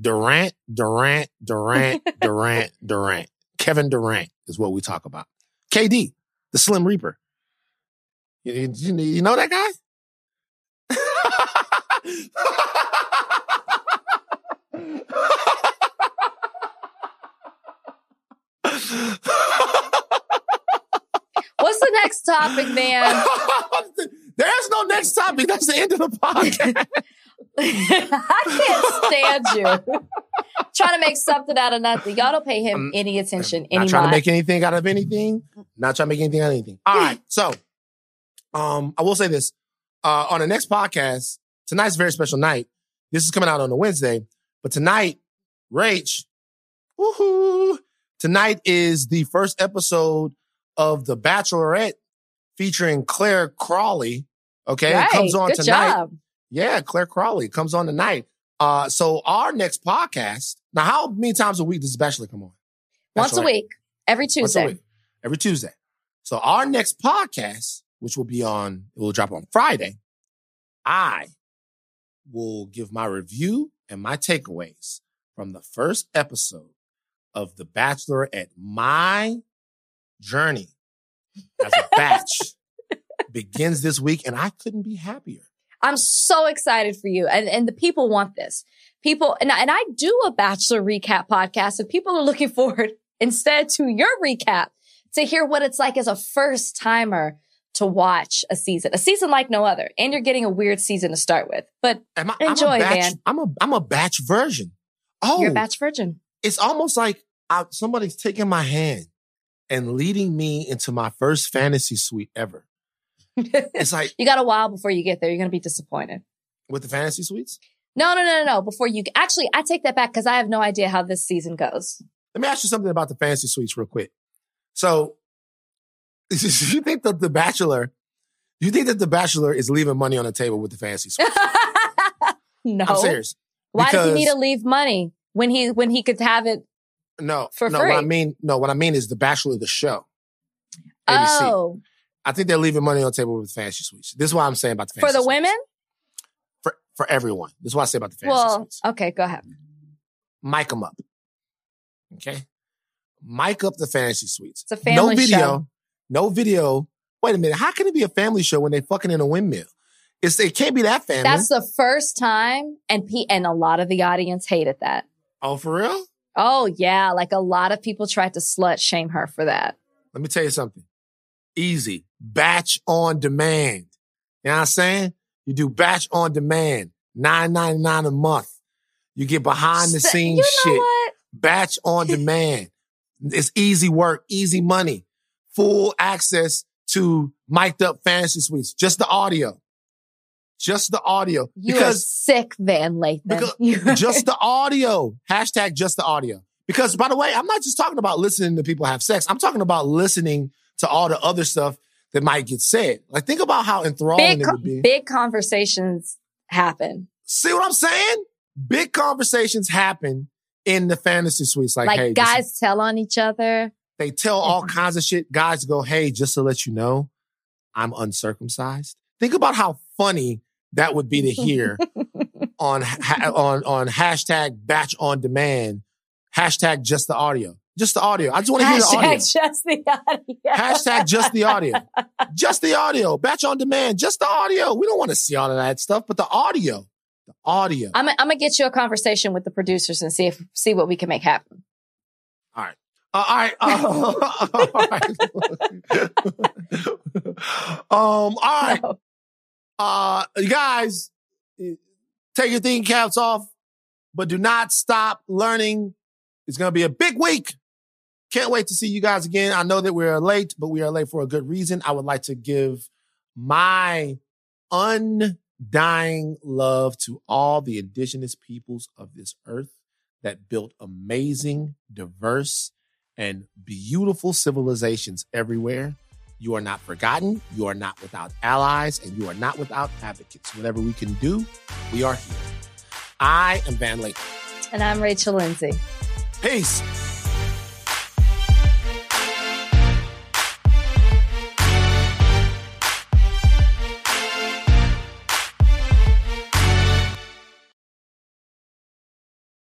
Durant, Durant, Durant, Durant, Durant. Kevin Durant is what we talk about. KD, the Slim Reaper. You, you, you know that guy? What's the next topic, man? There's no next topic. That's the end of the podcast. I can't stand you. Trying to make something out of nothing. Y'all don't pay him I'm- any attention, any Not trying to make anything out of anything. Not trying to make anything out of anything. All right. So, um, I will say this. Uh, on the next podcast, tonight's a very special night. This is coming out on a Wednesday, but tonight, Rach, woohoo! Tonight is the first episode of The Bachelorette featuring Clare Crawley. Okay. right. It comes on Good tonight. job. Yeah, Clare Crawley comes on tonight. Uh, so our next podcast. Now, how many times a week does the Bachelor come on? Once a week, every Once a Tuesday. week. Every Tuesday. So our next podcast, which will be on, it will drop on Friday. I will give my review and my takeaways from the first episode of The Bachelor at my journey as a batch begins this week, and I couldn't be happier. I'm so excited for you. And, and the people want this. People, and, I- and I do a Bachelor recap podcast and people are looking forward instead to your recap to hear what it's like as a first timer to watch a season, a season like no other. And you're getting a weird season to start with, but I, Enjoy, I'm a batch, man. I'm a, I'm a batch version. Oh, you're a oh, batch virgin. It's almost like I, somebody's taking my hand and leading me into my first fantasy suite ever. It's like you got a while before you get there. You're going to be disappointed. with the fantasy suites. No, no, no, no, no. Before you actually, I take that back because I have no idea how this season goes. Let me ask you something about the fantasy suites real quick. So, you think that the Bachelor, you think that the Bachelor is leaving money on the table with the fantasy suites? no. I'm serious. Why does he need to leave money when he when he could have it? No, For no. What I mean, no. What I mean is the Bachelor, of the show. ABC. Oh, I think they're leaving money on the table with the fantasy suites. This is what I'm saying about the for the suites. women. for for everyone. This is what I say about the fantasy Well, suites. okay, go ahead. mic them up. Okay. Mic up the fantasy suites. It's a family no video. show. No video. Wait a minute. How can it be a family show when they fucking in a windmill? It's it can't be that family. That's the first time, and P and a lot of the audience hated that. Oh, for real? Oh yeah, like a lot of people tried to slut shame her for that. Let me tell you something. Easy. Batch on demand. You know what I'm saying? You do batch on demand. Nine ninety nine a month. You get behind the scenes you know shit. what? batch on demand. it's easy work, easy money, full access to mic'd up fantasy suites, just the audio, just the audio. You because sick, Van Lathan. because- just the audio. Hashtag just the audio. Because by the way, I'm not just talking about listening to people have sex. I'm talking about listening to all the other stuff that might get said. Like think about how enthralling big it would be. big conversations happen. See what I'm saying? Big conversations happen in the fantasy suites. Like, Like, hey, guys tell on each other. They tell all Mhm. kinds of shit. Guys go, hey, just to let you know, I'm uncircumcised. Think about how funny that would be to hear on ha- on on hashtag batch on demand, hashtag just the audio, just the audio. I just want to hear the audio. Hashtag just the audio. Hashtag just the audio, just the audio, batch on demand, just the audio. We don't want to see all of that stuff, but the audio, the audio. I'm, I'm gonna get you a conversation with the producers and see if see what we can make happen. Uh, all right. Uh, all right. um, all right. Uh, you guys, take your thinking caps off, but do not stop learning. It's going to be a big week. Can't wait to see you guys again. I know that we're late, but we are late for a good reason. I would like to give my undying love to all the indigenous peoples of this earth that built amazing, diverse, and beautiful civilizations everywhere. You are not forgotten. You are not without allies, and you are not without advocates. Whatever we can do, we are here. I am Van Lathan. And I'm Rachel Lindsay. Peace.